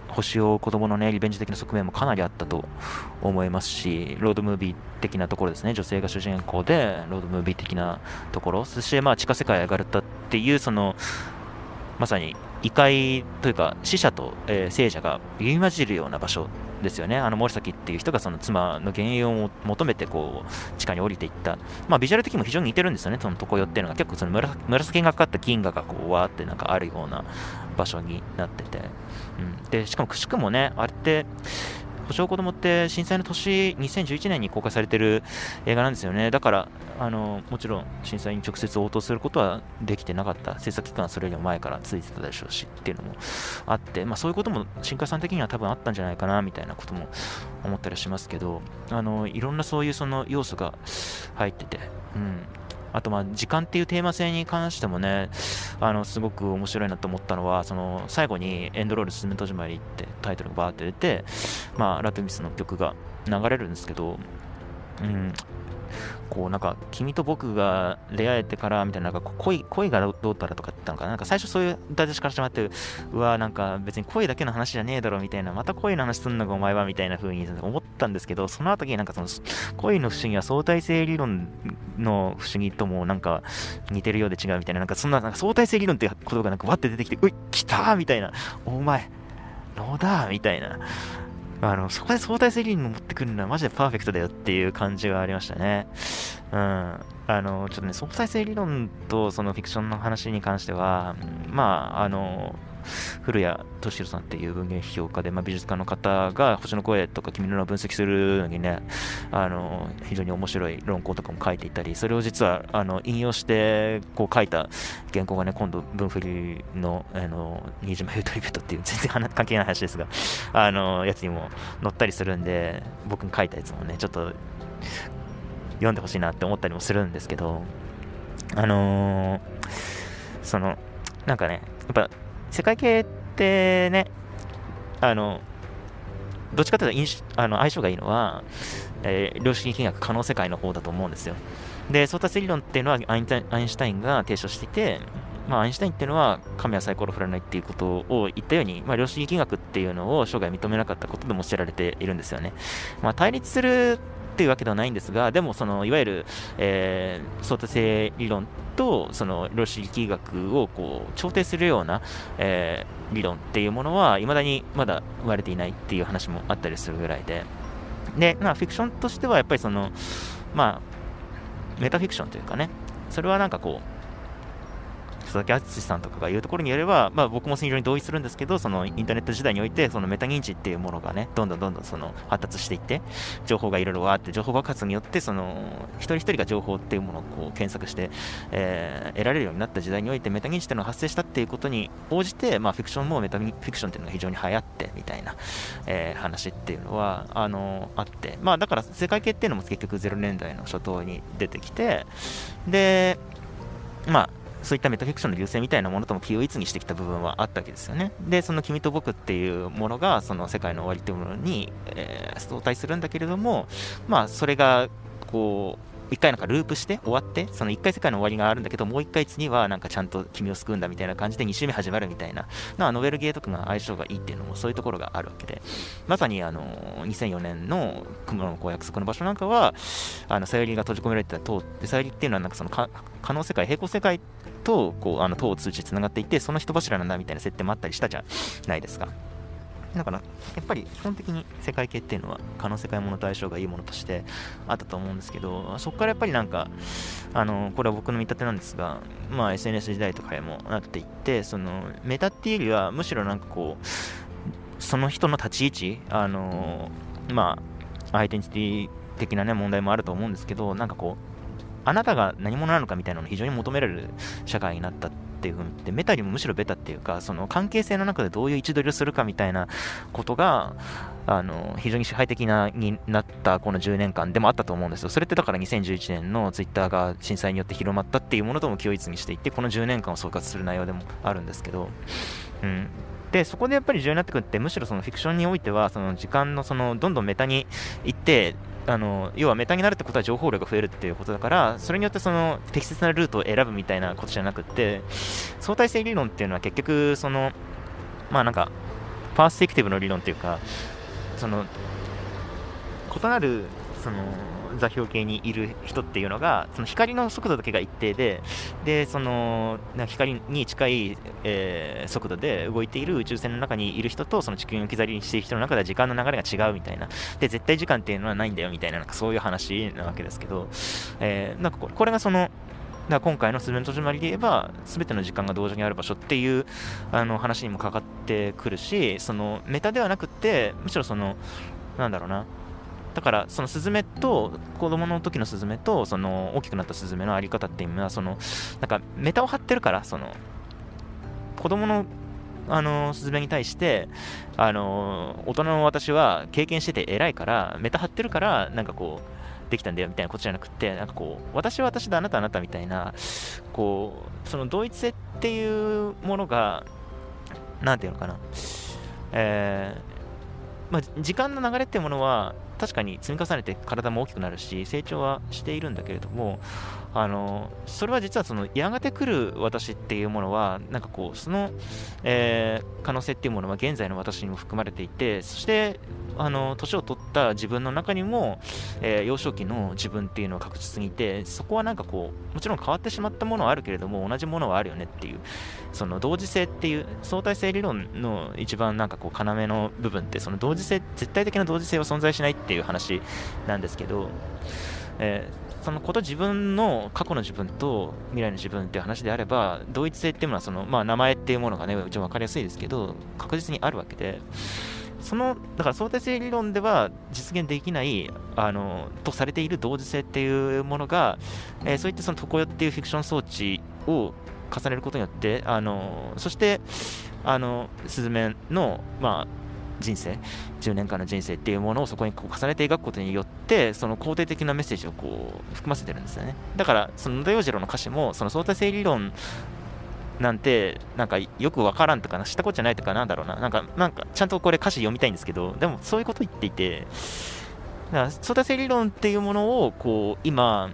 星を子供のね、リベンジ的な側面もかなりあったと思いますし、ロードムービー的なところですね、女性が主人公で、ロードムービー的なところ、そしてまあ地下世界へ上がったっていう、その、まさに異界というか、死者と、えー、聖者が入り混じるような場所ですよね、あの森崎っていう人がその妻の原因を求めてこう地下に降りていった、まあ、ビジュアル的にも非常に似てるんですよね、その床よっていうのが、結構その紫がかった銀河がこうわーってなんかあるような場所になってて、うん、でしかもくしくもね、あれって、保証子供って震災の年、2011年に公開されてる映画なんですよね。だから、あのもちろん震災に直接応答することはできてなかった。制作期間はそれよりも前からついてたでしょうしっていうのもあって、まあ、そういうことも新海さん的には多分あったんじゃないかなみたいなことも思ったりしますけど、あのいろんなそういうその要素が入ってて、うん、あとまあ時間っていうテーマ性に関してもね、あのすごく面白いなと思ったのは、その最後にエンドロールすずめ戸締まりってタイトルがバーって出て、まあ、ラトミスの曲が流れるんですけど、うん、こうなんか君と僕が出会えてからみたいななんか恋恋がどうたらとか言ったのかな。なんか最初そういう歌出しから始まってうわなんか別に恋だけの話じゃねえだろみたいなまた恋の話すんのかお前はみたいな風に思ったんですけどその後になんかその恋の不思議は相対性理論の不思議ともなんか似てるようで違うみたいななんかそんななんか相対性理論って言葉がなんかわって出てきてうい来たみたいな。お前野田みたいな。あの、そこで相対性理論持ってくるのはマジでパーフェクトだよっていう感じがありましたね。うん。あの、ちょっとね、相対性理論とそのフィクションの話に関しては、まあ、あの、古谷敏弘さんっていう文芸批評家で、まあ、美術家の方が星の声とか君の名を分析するのにねあの非常に面白い論考とかも書いていたりそれを実はあの引用してこう書いた原稿がね今度文振りのあの新島ユートリベットっていう全然関係ない話ですがあのやつにも載ったりするんで僕に書いたやつもねちょっと読んでほしいなって思ったりもするんですけどあのー、そのなんかねやっぱ世界系ってね、あの、どっちかというとあの相性がいいのは、えー、量子力学可能世界の方だと思うんですよ。で、相対性理論っていうのはアインシュタインが提唱していて、まあ、アインシュタインっていうのは神はサイコロ振らないっていうことを言ったように、まあ、量子力学っていうのを生涯認めなかったことでも知られているんですよね。まあ、対立するっていうわけではないんですが、でもそのいわゆる、えー、相対性理論とその量子力学をこう調停するような、えー、理論っていうものはいまだにまだ生まれていないっていう話もあったりするぐらいで、で、まあ、フィクションとしてはやっぱりその、まあ、メタフィクションというかね、それはなんかこう、佐々木敦さんとかが言うところによれば、まあ、僕も非常に同意するんですけど、そのインターネット時代において、そのメタ認知っていうものがね、どんどんどんどんその発達していって、情報がいろいろわーって、情報爆発によって、その一人一人が情報っていうものをこう検索して、えー、得られるようになった時代において、メタ認知っていうのが発生したっていうことに応じて、まあ、フィクションもメタフィクションっていうのが非常に流行ってみたいな、えー、話っていうのは、あのあって、まあ、だから世界系っていうのも結局0年代の初頭に出てきて、で、まあ、そういったメタフィクションの流星みたいなものとも気をいつにしてきた部分はあったわけですよね。で、その君と僕っていうものが、その世界の終わりというものに、えー、相対するんだけれども、まあ、それが、こう、一回なんかループして終わって、その一回世界の終わりがあるんだけど、もう一回次はなんかちゃんと君を救うんだみたいな感じで2周目始まるみたいな、なノベルゲーとかが相性がいいっていうのもそういうところがあるわけで、まさにあの2004年の雲のこう約束の場所なんかは、あのさゆりが閉じ込められてた塔で、さゆりっていうのはなんかその可能世界、平行世界とこうあの塔を通じてつながっていて、その人柱なんだみたいな設定もあったりしたじゃないですか。だから、やっぱり基本的に世界系っていうのは、可能世界ものと相性がいいものとしてあったと思うんですけど、そこからやっぱりなんか、あの、これは僕の見立てなんですが、まあ SNS 時代とかへもなっていって、その、メタっていうよりは、むしろなんかこう、その人の立ち位置、あの、まあ、アイデンティティ的なね、問題もあると思うんですけど、なんかこう、あなたが何者なのかみたいなのを非常に求められる社会になったっていうふうにってメタにもむしろベタっていうかその関係性の中でどういう位置取りをするかみたいなことがあの非常に支配的なになったこの10年間でもあったと思うんですよ。それってだから2011年のツイッターが震災によって広まったっていうものとも共一にしていてこの10年間を総括する内容でもあるんですけど、うん、でそこでやっぱり重要になってくるってむしろそのフィクションにおいてはその時間のそのどんどんメタに行ってあの要はメタになるってことは情報量が増えるっていうことだからそれによってその適切なルートを選ぶみたいなことじゃなくって相対性理論っていうのは結局そのまあなんかパースペクティブの理論っていうかその異なるその座標系にいる人っていうのがその光の速度だけが一定ででその光に近い、えー、速度で動いている宇宙船の中にいる人とその地球に置き去りにしている人の中では時間の流れが違うみたいな。で絶対時間っていうのはないんだよみたいななんかそういう話なわけですけど、えー、なんかこれがそのだ今回のすずめの戸締まりで言えば、すべての時間が同時にある場所っていうあの話にもかかってくるし、そのメタではなくって、むしろその、なんだろうな、だからそのスズメと子供の時のスズメとその大きくなったスズメのあり方っていうのはそのなんかメタを張ってるからその子供のあのスズメに対してあの大人の私は経験してて偉いからメタ張ってるからなんかこうできたんだよみたいなことじゃなくてなんかこう私は私であなたはあなたみたいなこうその同一性っていうものがなんていうのかな。えーまあ、時間の流れっていうものは確かに積み重ねて体も大きくなるし成長はしているんだけれどもあのそれは実はそのやがて来る私っていうものはなんかこうその、えー、可能性っていうものは現在の私にも含まれていてそしてあの年を取った自分の中にも、えー、幼少期の自分っていうのは確実にいてそこはなんかこうもちろん変わってしまったものはあるけれども同じものはあるよねっていうその同時性っていう相対性理論の一番なんかこう要の部分ってその同時性絶対的な同時性は存在しないっていう話なんですけど、えーそのこと自分の過去の自分と未来の自分っていう話であれば同一性っていうのはその、まあ、名前っていうものがね一番分かりやすいですけど確実にあるわけでそのだから相対性理論では実現できないあのとされている同時性っていうものが、えー、そういったその常世っていうフィクション装置を重ねることによってあのそしてあのスズメの、まあ、人生10年間の人生っていうものをそこにこう重ねて描くことによってその肯定的なメッセージをこう含ませてるんですよね。だからその野田洋次郎の歌詞もその相対性理論なんてなんかよくわからんとかな知ったことじゃないとかなんだろうな。なんかなんかちゃんとこれ歌詞読みたいんですけどでもそういうこと言っていてだから相対性理論っていうものをこう今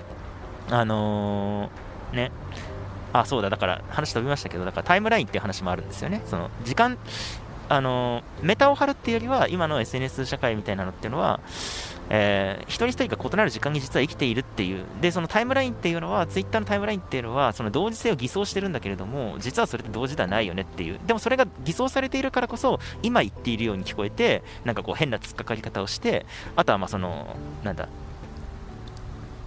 あのー、ねあそうだだから話飛びましたけどだからタイムラインっていう話もあるんですよね。その時間あのメタを張るっていうよりは今の SNS 社会みたいなのっていうのは、えー、一人一人が異なる時間に実は生きているっていう。でそのタイムラインっていうのはツイッターのタイムラインっていうのはその同時性を偽装してるんだけれども実はそれって同時ではないよねっていう。でもそれが偽装されているからこそ今言っているように聞こえてなんかこう変な突っかかり方をしてあとはまあそのなんだ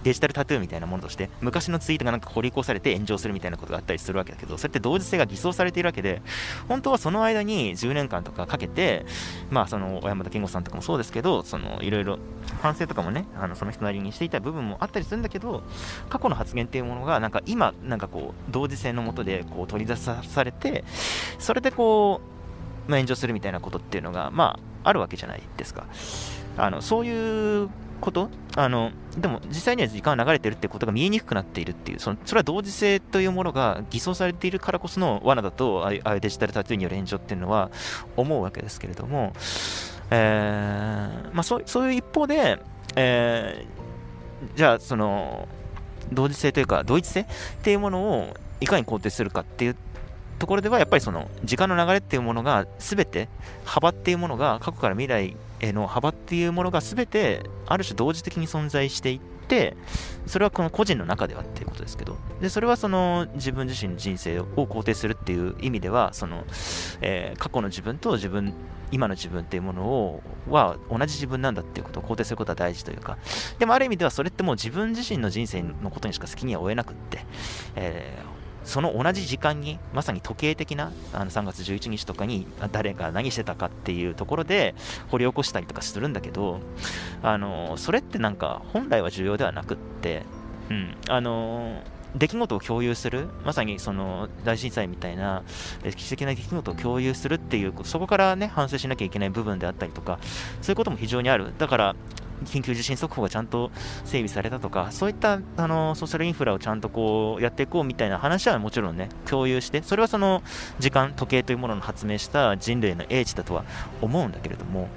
デジタルタトゥーみたいなものとして昔のツイートがなんか掘り起こされて炎上するみたいなことがあったりするわけだけどそれって同時性が偽装されているわけで本当はその間に10年間とかかけてまあその小山田健吾さんとかもそうですけどそのいろいろ反省とかもねあのその人なりにしていた部分もあったりするんだけど過去の発言っていうものがなんか今なんかこう同時性のもとでこう取り出されてそれでこう、まあ、炎上するみたいなことっていうのがまああるわけじゃないですか。あのそういうこと？あのでも実際には時間が流れてるってことが見えにくくなっているっていう。そのそれは同時性というものが偽装されているからこその罠だとああいうデジタルタトゥーによる炎上っていうのは思うわけですけれども、えーまあ、そうそういう一方で、えー、じゃあその同時性というか同一性っていうものをいかに肯定するかっていうところではやっぱりその時間の流れっていうものが全て幅っていうものが過去から未来の幅っていうものが全てある種同時的に存在していってそれはこの個人の中ではっていうことですけど。でそれはその自分自身の人生を肯定するっていう意味ではその、えー、過去の自分と自分今の自分っていうものをは同じ自分なんだっていうことを肯定することは大事というか。でもある意味ではそれってもう自分自身の人生のことにしか責任は負えなくって、えーその同じ時間に、まさに時計的なあの3月11日とかに誰が何してたかっていうところで掘り起こしたりとかするんだけど、あのそれってなんか本来は重要ではなくって、うん、あの出来事を共有する、まさにその大震災みたいな歴史的な出来事を共有するっていう、そこからね、反省しなきゃいけない部分であったりとか、そういうことも非常にある。だから、緊急地震速報がちゃんと整備されたとか、そういったあのソーシャルインフラをちゃんとこうやっていこうみたいな話はもちろんね、共有して、それはその時間、時計というものの発明した人類の英知だとは思うんだけれども、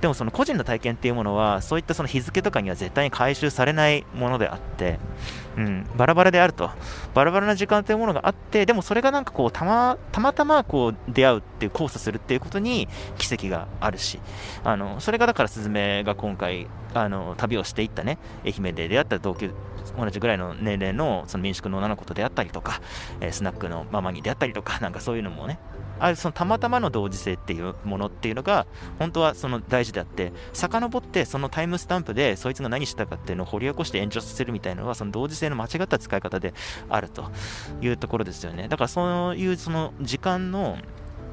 でもその個人の体験っていうものは、そういったその日付とかには絶対に回収されないものであって、うん、バラバラであると、バラバラな時間というものがあって、でもそれがなんかこう、たまたまたまこう出会うっていう、交差するっていうことに奇跡があるし、あのそれがだからスズメが今回、あの旅をしていったね、愛媛で出会った同級同じぐらいの年齢のその民宿の女の子と出会ったりとか、えー、スナックのママに出会ったりとか、なんかそういうのもね、あそのたまたまの同時性っていうものっていうのが本当はその大事であって遡ってそのタイムスタンプでそいつが何したかっていうのを掘り起こして延長させるみたいなのはその同時性の間違った使い方であるというところですよね。だからそういうその時間の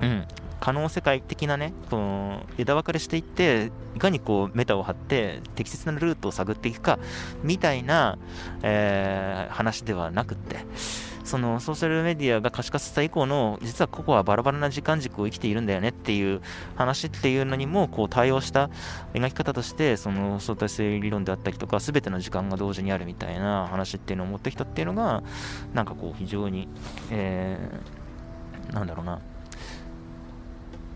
うん可能世界的なね、この枝分かれしていって、いかにこうメタを張って適切なルートを探っていくか、みたいな、えー、話ではなくって、そのソーシャルメディアが可視化させた以降の、実はここはバラバラな時間軸を生きているんだよねっていう話っていうのにもこう対応した描き方として、その相対性理論であったりとか、すべての時間が同時にあるみたいな話っていうのを持ってきたっていうのが、なんかこう非常に、えー、なんだろうな、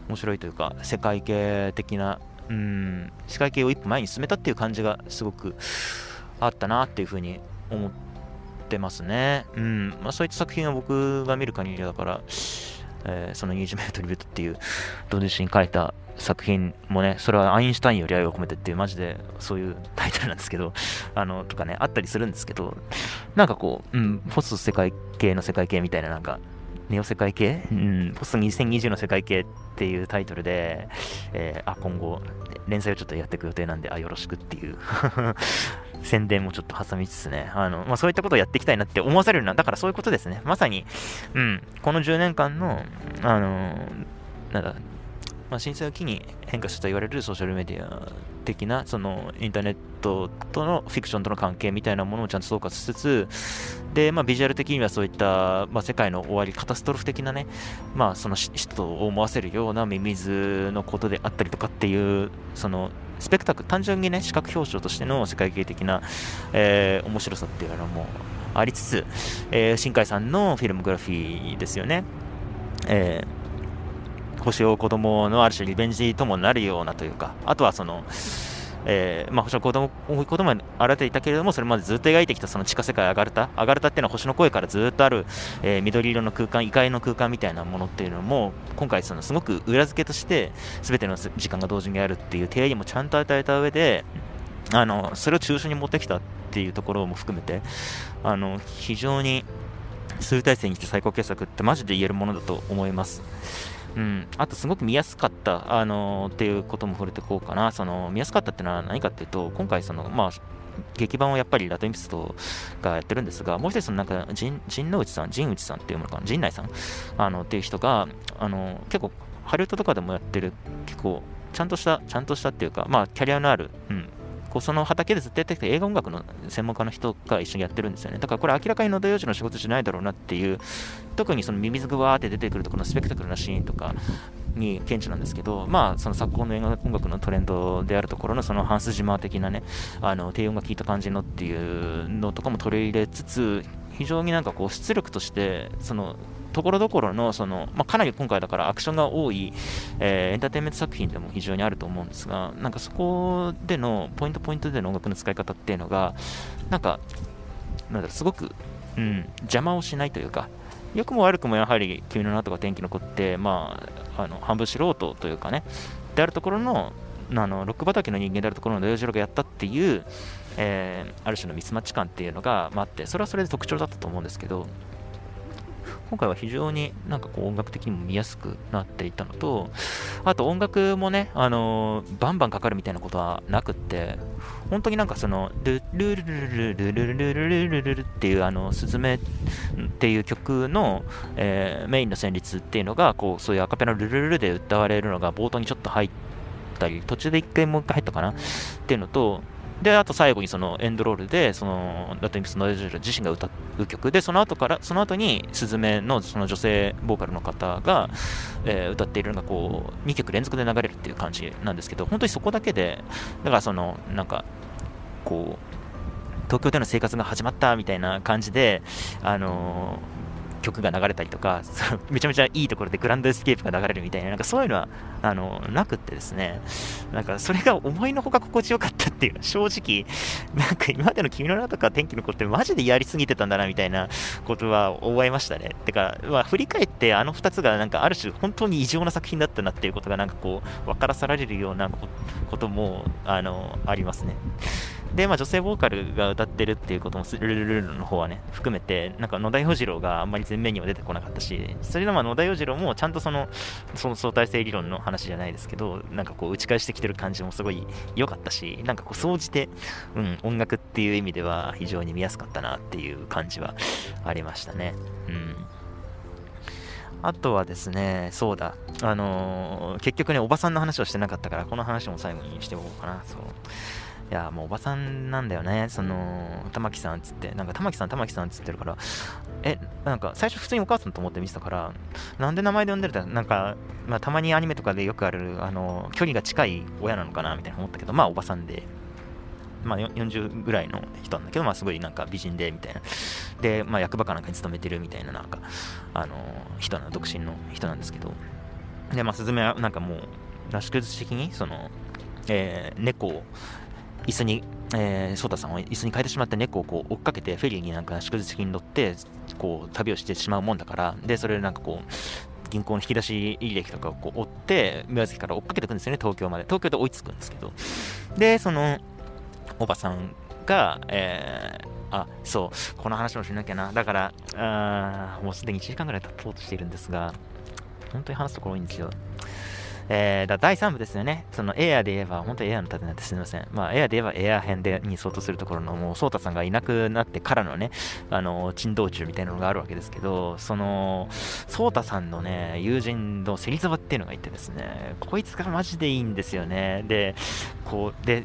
面白いというか、世界系的な、うん、世界系を一歩前に進めたっていう感じがすごくあったなっていうふうに思って、ってますね。うん。まあ、そういった作品は僕が見る限りだから、えー、その20メートルビュートっていう同時に書いた作品もね、それはアインシュタインより愛を込めてっていうマジでそういうタイトルなんですけど、あの、とかね、あったりするんですけど、なんかこう、うん、ポス世界系の世界系みたいななんか、ネオ世界系？うん、ポスト2020の世界系っていうタイトルで、えー、あ、今後、連載をちょっとやっていく予定なんで、あ、よろしくっていう宣伝もちょっと挟みつつね、あの、まあ、そういったことをやっていきたいなって思わされるな、だからそういうことですね。まさに、うん、この10年間の、あの、なんだ、まあ、震災を機に変化したと言われるソーシャルメディア的なそのインターネットとのフィクションとの関係みたいなものをちゃんと総括しつつで、まあ、ビジュアル的にはそういった、まあ、世界の終わりカタストロフ的なね、まあ、その人を思わせるようなミミズのことであったりとかっていうそのスペクタク単純にね視覚表彰としての世界系的な、えー、面白さっていうのもありつつ、えー、新海さんのフィルムグラフィーですよね、えー星を子供のある種リベンジともなるようなというか、あとはその、えー、まあ、星の子供、子供は荒れていたけれども、それまでずっと描いてきたその地下世界アガルタ、アガルタっていうのは星の声からずっとある、えー、緑色の空間、異界の空間みたいなものっていうのも、今回そのすごく裏付けとして、全ての時間が同時にあるっていう提案もちゃんと与えた上で、あの、それを中心に持ってきたっていうところも含めて、あの、非常に、数体制にして最高傑作ってマジで言えるものだと思います。うん、あとすごく見やすかった、あのー、っていうことも触れていこうかな。その見やすかったっていうのは何かっていうと、今回その、まあ、劇版をやっぱりラテンピストがやってるんですが、もう一つのなんか、陣内さん、陣内さんっていうのかな、陣内さん？あのっていう人が、あの結構、ハリウッドとかでもやってる、結構、ちゃんとした、ちゃんとしたっていうか、まあ、キャリアのある、うん、こうその畑でずっとやってきた映画音楽の専門家の人が一緒にやってるんですよね。だからこれ明らかに野田洋次の仕事じゃないだろうなっていう、特にそのミミズがわーって出てくるところのスペクタクルなシーンとかに顕著なんですけど、まあその昨今の映画音楽のトレンドであるところのそのハンス・ジマー的なね、あの低音が効いた感じのっていうのとかも取り入れつつ、非常になんかこう出力としてそのところどころのその、まあ、かなり今回だからアクションが多い、えー、エンターテインメント作品でも非常にあると思うんですが、なんかそこでのポイントポイントでの音楽の使い方っていうのが、なんかなんだろうすごく、うん、邪魔をしないというか、良くも悪くもやはり君の名とか天気の子って、まあ、あの半分素人というかね、であるところの、あのロック畑の人間であるところの土曜次郎がやったっていう、えー、ある種のミスマッチ感っていうのが、まあ、って、それはそれで特徴だったと思うんですけど、今回は非常になんかこう音楽的にも見やすくなっていたのと、あと音楽もね、あのー、バンバンかかるみたいなことはなくって、本当になんかその、ルルルルルルルルルルルルっていうあの、スズメっていう曲の、えー、メインの旋律っていうのが、こう、そういうアカペラルルルルで歌われるのが冒頭にちょっと入ったり、途中で一回もう一回入ったかなっていうのと、で、あと最後にそのエンドロールで、その、ラテンミスの自身が歌う曲で、その後から、その後に、スズメのその女性ボーカルの方が、えー、歌っているのが、こう、2曲連続で流れるっていう感じなんですけど、本当にそこだけで、だからその、なんか、こう、東京での生活が始まったみたいな感じで、あのー曲が流れたりとか、めちゃめちゃいいところでグランドエスケープが流れるみたいな、なんかそういうのはあのなくってですね、なんかそれが思いのほか心地よかったっていう、正直、なんか今までの君の名とか天気の子ってマジでやりすぎてたんだなみたいなことは思いましたね。てか、まあ、振り返ってあの2つがなんかある種本当に異常な作品だったなっていうことがなんかこう分からされるようなこともあのありますね。で、まあ、女性ボーカルが歌ってるっていうことも、ルルルルの方はね、含めて、なんか野田洋次郎があんまり前面には出てこなかったし、それでまあ野田洋次郎もちゃんとその、その相対性理論の話じゃないですけど、なんかこう打ち返してきてる感じもすごい良かったし、なんかこう総じて、うん、音楽っていう意味では非常に見やすかったなっていう感じはありましたね。うん。あとはですね、そうだ、あのー、結局ね、おばさんの話をしてなかったから、この話も最後にしておこうかな。そういや、もうおばさんなんだよね、その、玉木さんっつって、なんか玉木さん、玉木さんっつってるから、え、なんか最初普通にお母さんと思って見てたから、なんで名前で呼んでるんだなんか、まあ、たまにアニメとかでよくある、あの、距離が近い親なのかなみたいな思ったけど、まあおばさんで、まあ、40ぐらいの人なんだけど、まあ、すごいなんか美人でみたいな。で、まあ、役場かなんかに勤めてるみたいな、なんか、あの、人な、独身の人なんですけど。で、まあ、スズメはなんかもう、合宿的に、その、えー、猫を椅子に、えー、ソータさんを椅子に変えてしまった猫をこう追っかけて、フェリーになんか祝日に乗って、こう、旅をしてしまうもんだから、で、それでなんかこう、銀行の引き出し履歴とかをこう追って、宮崎から追っかけていくんですよね、東京まで。東京で追いつくんですけど。で、その、おばさんが、えー、あ、そう、この話もしなきゃな。だから、あもうすでに1時間ぐらい経とうとしているんですが、本当に話すところ多いんですよ。えー、だ第3部ですよね。そのエアで言えば、本当にエアの盾なんてすみません。まあ、エアで言えばエア編でに相当するところの、もう、ソータさんがいなくなってからのね、あの、珍道中みたいなのがあるわけですけど、その、ソータさんのね、友人の芹沢っていうのがいてですね、こいつがマジでいいんですよね。で、こう、で、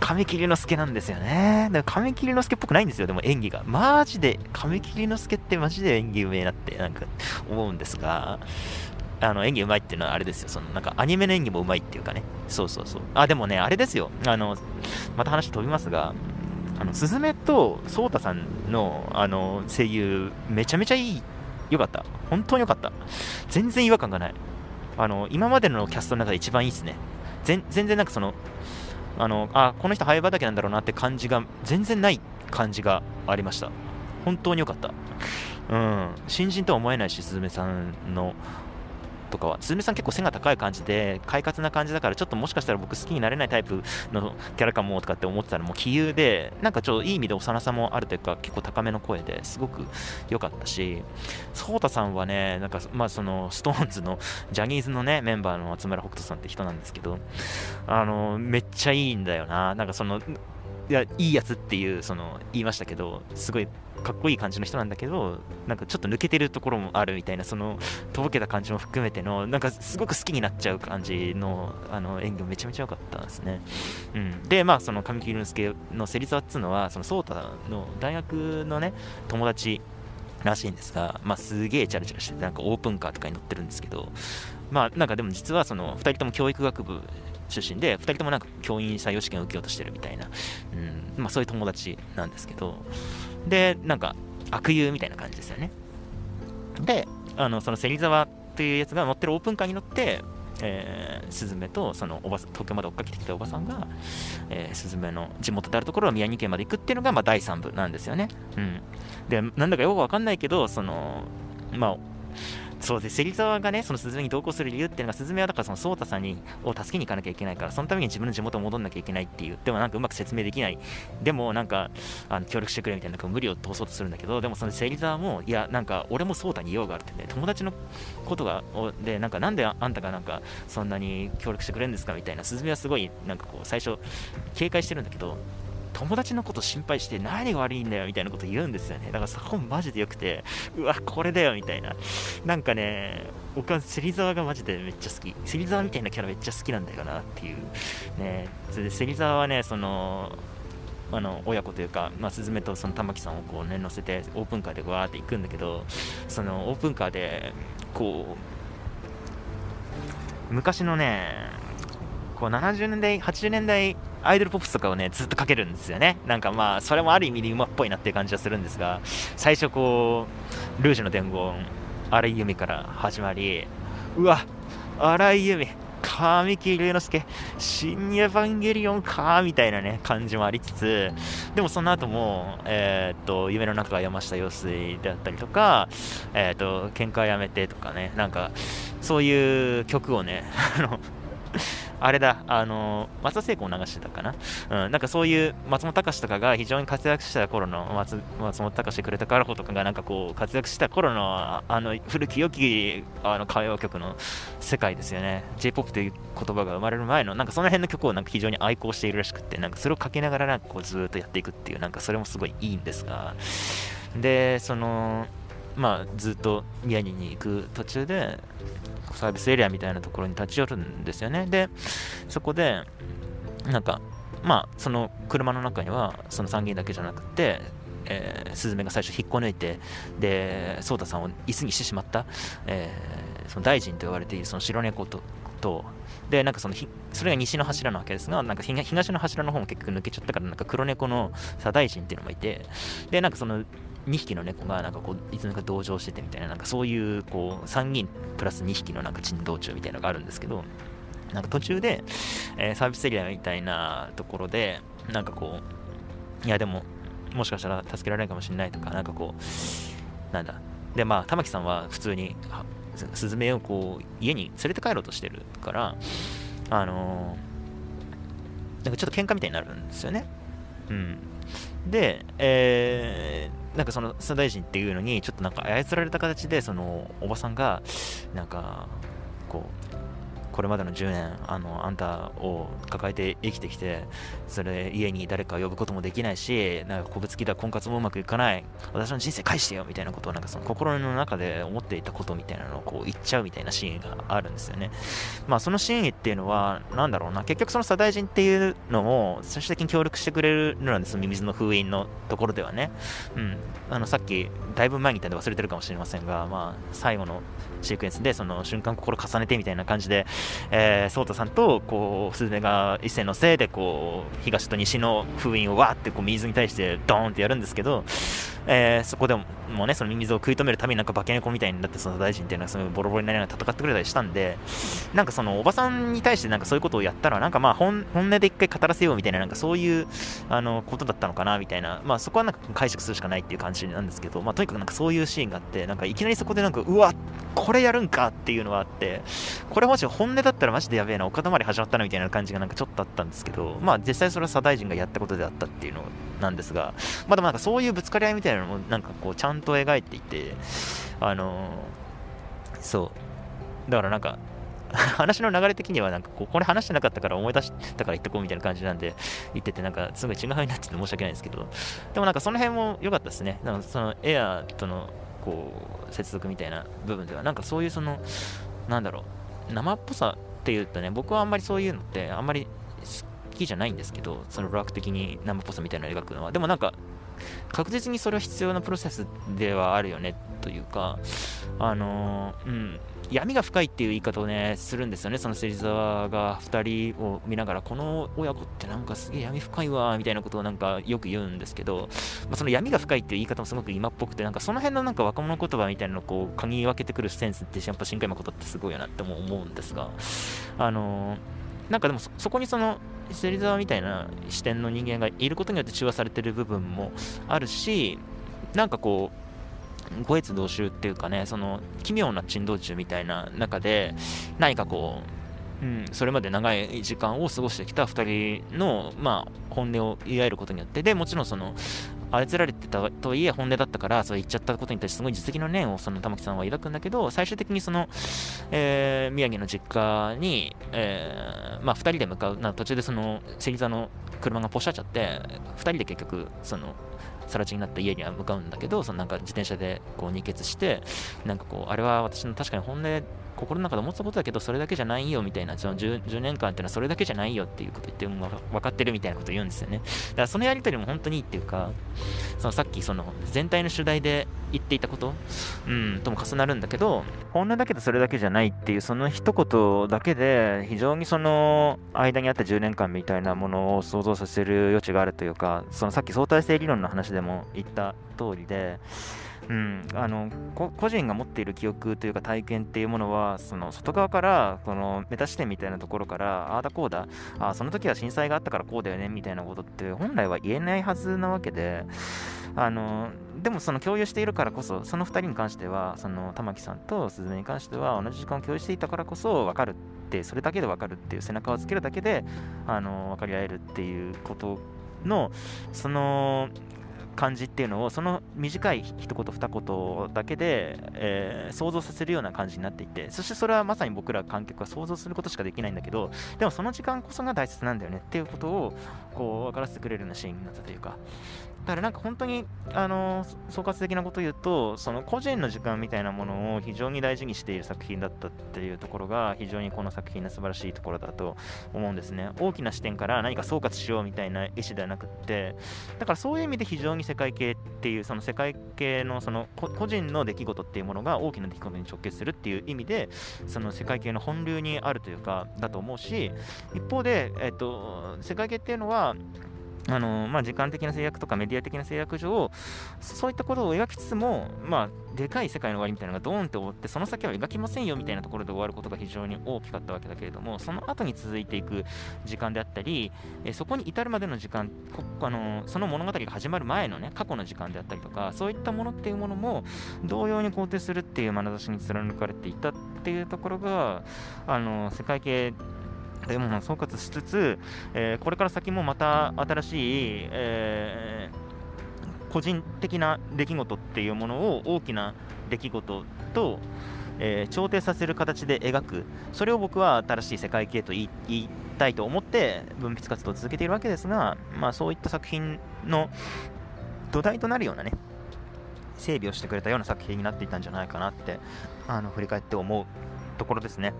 亀切之助なんですよね。だから亀切之助っぽくないんですよ、でも演技が。マジで、亀切之助ってマジで演技うめえなってなんか思うんですが、あの演技うまいっていうのはあれですよ。そのなんかアニメの演技もうまいっていうかね。そうそうそう。あ、でもね、あれですよ。あの、また話飛びますが、あの、すずめとそうたさんの、あの、声優、めちゃめちゃいい、よかった。本当によかった。全然違和感がない。あの、今までのキャストの中で一番いいっすね。全然なんかその、あの、あ、この人、早畑なんだろうなって感じが、全然ない感じがありました。本当によかった。うん、新人とは思えないし、すずめさんのとかは、すずめさん結構背が高い感じで、快活な感じだから、ちょっともしかしたら僕好きになれないタイプのキャラかもとかって思ってたら、もう杞憂で、なんかちょっといい意味で幼さもあるというか、結構高めの声ですごく良かったし、ソータさんはね、なんか、まあその、ストーンズの、ジャニーズのね、メンバーの松村北斗さんって人なんですけど、あの、めっちゃいいんだよな。なんかその、いや、いいやつっていう、その、言いましたけど、すごいかっこいい感じの人なんだけど、なんかちょっと抜けてるところもあるみたいな、その、とぼけた感じも含めての、なんかすごく好きになっちゃう感じの、あの、演技もめちゃめちゃ良かったんですね。うん。で、まあ、その、神木隆之介の芹沢っつうのは、その、颯太の大学のね、友達らしいんですが、まあ、すげえチャラチャラしてて、なんかオープンカーとかに乗ってるんですけど、まあ、なんかでも実はその、2人とも教育学部出身で、2人ともなんか教員採用試験を受けようとしてるみたいな、うん、まあそういう友達なんですけど、で、なんか悪友みたいな感じですよね。で、あのその芹沢っていうやつが乗ってるオープンカーに乗って、えー、スズメとそのおば東京まで追っかけてきたおばさんが、えー、スズメの地元であるところを宮城県まで行くっていうのが、まあ、第3部なんですよね。うん、でなんだかよくわかんないけどそのまあそうで、芹沢がね、そのスズメに同行する理由っていうのが、スズメはだからその颯太さんにを助けに行かなきゃいけないから、そのために自分の地元を戻んなきゃいけないっていう、でもなんかうまく説明できない、でもなんかあの協力してくれみたいな無理を通そうとするんだけど、でもその芹沢も、いや、なんか俺も颯太に用があるってね、友達のことが、で、なんかなんであんたがなんかそんなに協力してくれるんですかみたいな、スズメはすごいなんかこう最初警戒してるんだけど、友達のこと心配して何が悪いんだよみたいなこと言うんですよね。だからそこマジでよくて、うわ、これだよみたいな。なんかね、僕は芹沢がマジでめっちゃ好き。芹沢みたいなキャラめっちゃ好きなんだよなっていう。ね、それで芹沢はね、その、あの親子というか、まあ、スズメとその玉木さんをこう、ね、乗せてオープンカーでわーって行くんだけどそのオープンカーでこう昔のねこう70年代80年代アイドルポップスとかをね、ずっとかけるんですよね。なんかまあ、それもある意味で馬っぽいなっていう感じはするんですが、最初こう、ルージュの伝言、荒井由実から始まり、うわ、荒井由実、神木隆之介、新エヴァンゲリオンかみたいなね、感じもありつつ、でもその後も、えー、っと、夢の中は山下陽水であったりとか、えー、っと、喧嘩やめてとかね、なんか、そういう曲をね、あの、あれだ、あの、松田聖子を流してたかな？うん、なんかそういう松本隆とかが非常に活躍した頃の松松本隆くれたからほとかがなんかこう活躍した頃のあの古き良きあの歌謡曲の世界ですよね。J-POP という言葉が生まれる前のなんかその辺の曲をなんか非常に愛好しているらしくて、なんかそれをかけながらなんかこうずっとやっていくっていう、なんかそれもすごいいいんですが、で、その、まあ、ずっと宮城に行く途中で、サービスエリアみたいなところに立ち寄るんですよね。で、そこで、なんか、まあ、その車の中には、その参議院だけじゃなくて、えー、スズメが最初引っこ抜いて、で、颯太さんを椅子にしてしまった、えー、その大臣と言われているその白猫と、とで、なんかそのひそれが西の柱なわけですが、なんか東の柱の方も結局抜けちゃったから、なんか黒猫の左大臣っていうのもいて、で、なんかその2匹の猫がなんかこういつの間にか同情しててみたいな、なんかそういうこう3人プラス2匹のなんか珍道中みたいなのがあるんですけど、なんか途中で、えー、サービスエリアみたいなところで、なんかこう、いやでも、もしかしたら助けられないかもしれないとか、なんかこう、なんだ。で、まあ、玉木さんは普通に、スズメをこう、家に連れて帰ろうとしてるから、あのー、なんかちょっと喧嘩みたいになるんですよね。うん。で、えー、なんかその総大臣っていうのにちょっとなんか操られた形でそのおばさんがなんかこうこれまでの10年あのあんたを抱えて生きてきてそれ家に誰か呼ぶこともできないしなんかこぶつきだ婚活もうまくいかない。私の人生返してよみたいなことをなんかその心の中で思っていたことみたいなのをこう言っちゃうみたいなシーンがあるんですよね。まあそのシーンっていうのはなんだろうな。結局その左大臣っていうのを最終的に協力してくれるのなんですミミズの封印のところではね。うん。あのさっきだいぶ前に言ったんで忘れてるかもしれませんがまあ最後のシークエンスでその瞬間心重ねてみたいな感じでえー、ソーさんとこうスズメが一斉のせいでこう東と西の封印をわーってこう水に対してドーンってやるんですけど、えー、そこでももうねそのミミズを食い止めるためになんか化け猫みたいになってその大臣っていうのはそのボロボロになりながら戦ってくれたりしたんでなんかそのおばさんに対してなんかそういうことをやったらなんかまあ本本音で一回語らせようみたいななんかそういうあのことだったのかなみたいなまあそこはなんか解釈するしかないっていう感じなんですけどまあとにかくなんかそういうシーンがあってなんかいきなりそこでなんかうわこれやるんかっていうのはあってこれもし本音だったらマジでやべえなお塊始まったなみたいな感じがなんかちょっとあったんですけどまあ実際それは左大臣がやったことであったっていうのなんですがまあそういうぶつかり合いみたいなのもなんかこうちゃんと描いていて、あのー、そう。だからなんか、話の流れ的にはなんかこうこれ話してなかったから思い出したから言っとこうみたいな感じなんで言っててなんかすごい違うになってて申し訳ないんですけど。でもなんかその辺も良かったですね。なんかそのエアーとのこう接続みたいな部分ではなんかそういうそのなんだろう。生っぽさっていうとね僕はあんまりそういうのってあんまり好きじゃないんですけどその楽的に生っぽさみたいなのを描くのは。でもなんか確実にそれは必要なプロセスではあるよねというか、あのうん、闇が深いっていう言い方をね、するんですよね、その芹沢が2人を見ながら、この親子ってなんかすげえ闇深いわ、みたいなことをなんかよく言うんですけど、まあ、その闇が深いっていう言い方もすごく今っぽくて、なんかその辺のなんか若者言葉みたいなのをこう、嗅ぎ分けてくるセンスって、やっぱ新海誠ってすごいよなっても思うんですが、あの、なんかでもそこにその、芹沢みたいな視点の人間がいることによって中和されてる部分もあるし、なんかこう、五越同州っていうかね、その奇妙な珍道中みたいな中で、何かこう、うん、それまで長い時間を過ごしてきた2人の、まあ、本音を言い合えることによって、でもちろんその、操られてたとはいえ本音だったから、そう言っちゃったことに対してすごい実績の念をその玉木さんは抱くんだけど、最終的にその、えー、宮城の実家に、えー、まあ、2人で向かう、な途中でその、芹沢の車がポシャっちゃって、2人で結局、その、更地になった家には向かうんだけど、そのなんか自転車でこう二血して、なんかこう、あれは私の確かに本音、心の中で思ったことだけど、それだけじゃないよみたいな、その 10, 10, 年間っていうのはそれだけじゃないよっていうこと言って、分かってるみたいなこと言うんですよね。だからそのやりとりも本当にいいっていうか、そのさっきその全体の主題で言っていたこと、うん、とも重なるんだけど、本音だけどそれだけじゃないっていう、その一言だけで、非常にその間にあった10年間みたいなものを想像させる余地があるというか、そのさっき相対性理論の話でも言った通りで、うん、あの個人が持っている記憶というか体験っていうものはその外側からこのメタ視点みたいなところからああだこうだあその時は震災があったからこうだよねみたいなことって本来は言えないはずなわけであのでもその共有しているからこそその2人に関してはその玉木さんと鈴音に関しては同じ時間を共有していたからこそ分かるってそれだけで分かるっていう背中をつけるだけであの分かり合えるっていうことのその感じっていうのをその短い一言二言だけで、えー、想像させるような感じになっていてそしてそれはまさに僕ら観客は想像することしかできないんだけどでもその時間こそが大切なんだよねっていうことをこう分からせてくれるようなシーンになったというか。だからなんか本当に、あの総括的なことを言うと、その個人の時間みたいなものを非常に大事にしている作品だったっていうところが、非常にこの作品の素晴らしいところだと思うんですね。大きな視点から何か総括しようみたいな意思ではなくって、だからそういう意味で非常に世界系っていう、その世界系のその個人の出来事っていうものが大きな出来事に直結するっていう意味で、その世界系の本流にあるというか、だと思うし、一方で、えっと、世界系っていうのは、あのまあ、時間的な制約とかメディア的な制約上、そういったことを描きつつも、まあ、でかい世界の終わりみたいなのがドーンって終わって、その先は描きませんよみたいなところで終わることが非常に大きかったわけだけれども、その後に続いていく時間であったり、えそこに至るまでの時間あの、その物語が始まる前のね、過去の時間であったりとか、そういったものっていうものも、同様に肯定するっていう眼差しに貫かれていたっていうところが、あの世界系でも総括しつつ、えー、これから先もまた新しい、えー、個人的な出来事っていうものを大きな出来事と、えー、調停させる形で描くそれを僕は新しい世界系と言いたいと思って文筆活動を続けているわけですが、まあ、そういった作品の土台となるようなね整備をしてくれたような作品になっていたんじゃないかなってあの振り返って思うところですね。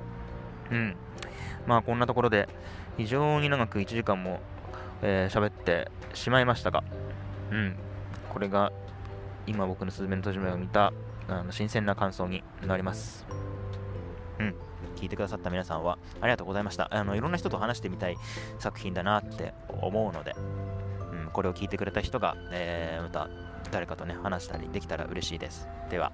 うん。まあこんなところで非常に長く1時間も喋、えー、ってしまいましたが、うん。これが今僕のすずめの戸締めを見たあの新鮮な感想になります。うん。聞いてくださった皆さんはありがとうございました。あのいろんな人と話してみたい作品だなって思うので、うん、これを聞いてくれた人が、えー、また誰かとね話したりできたら嬉しいです。では。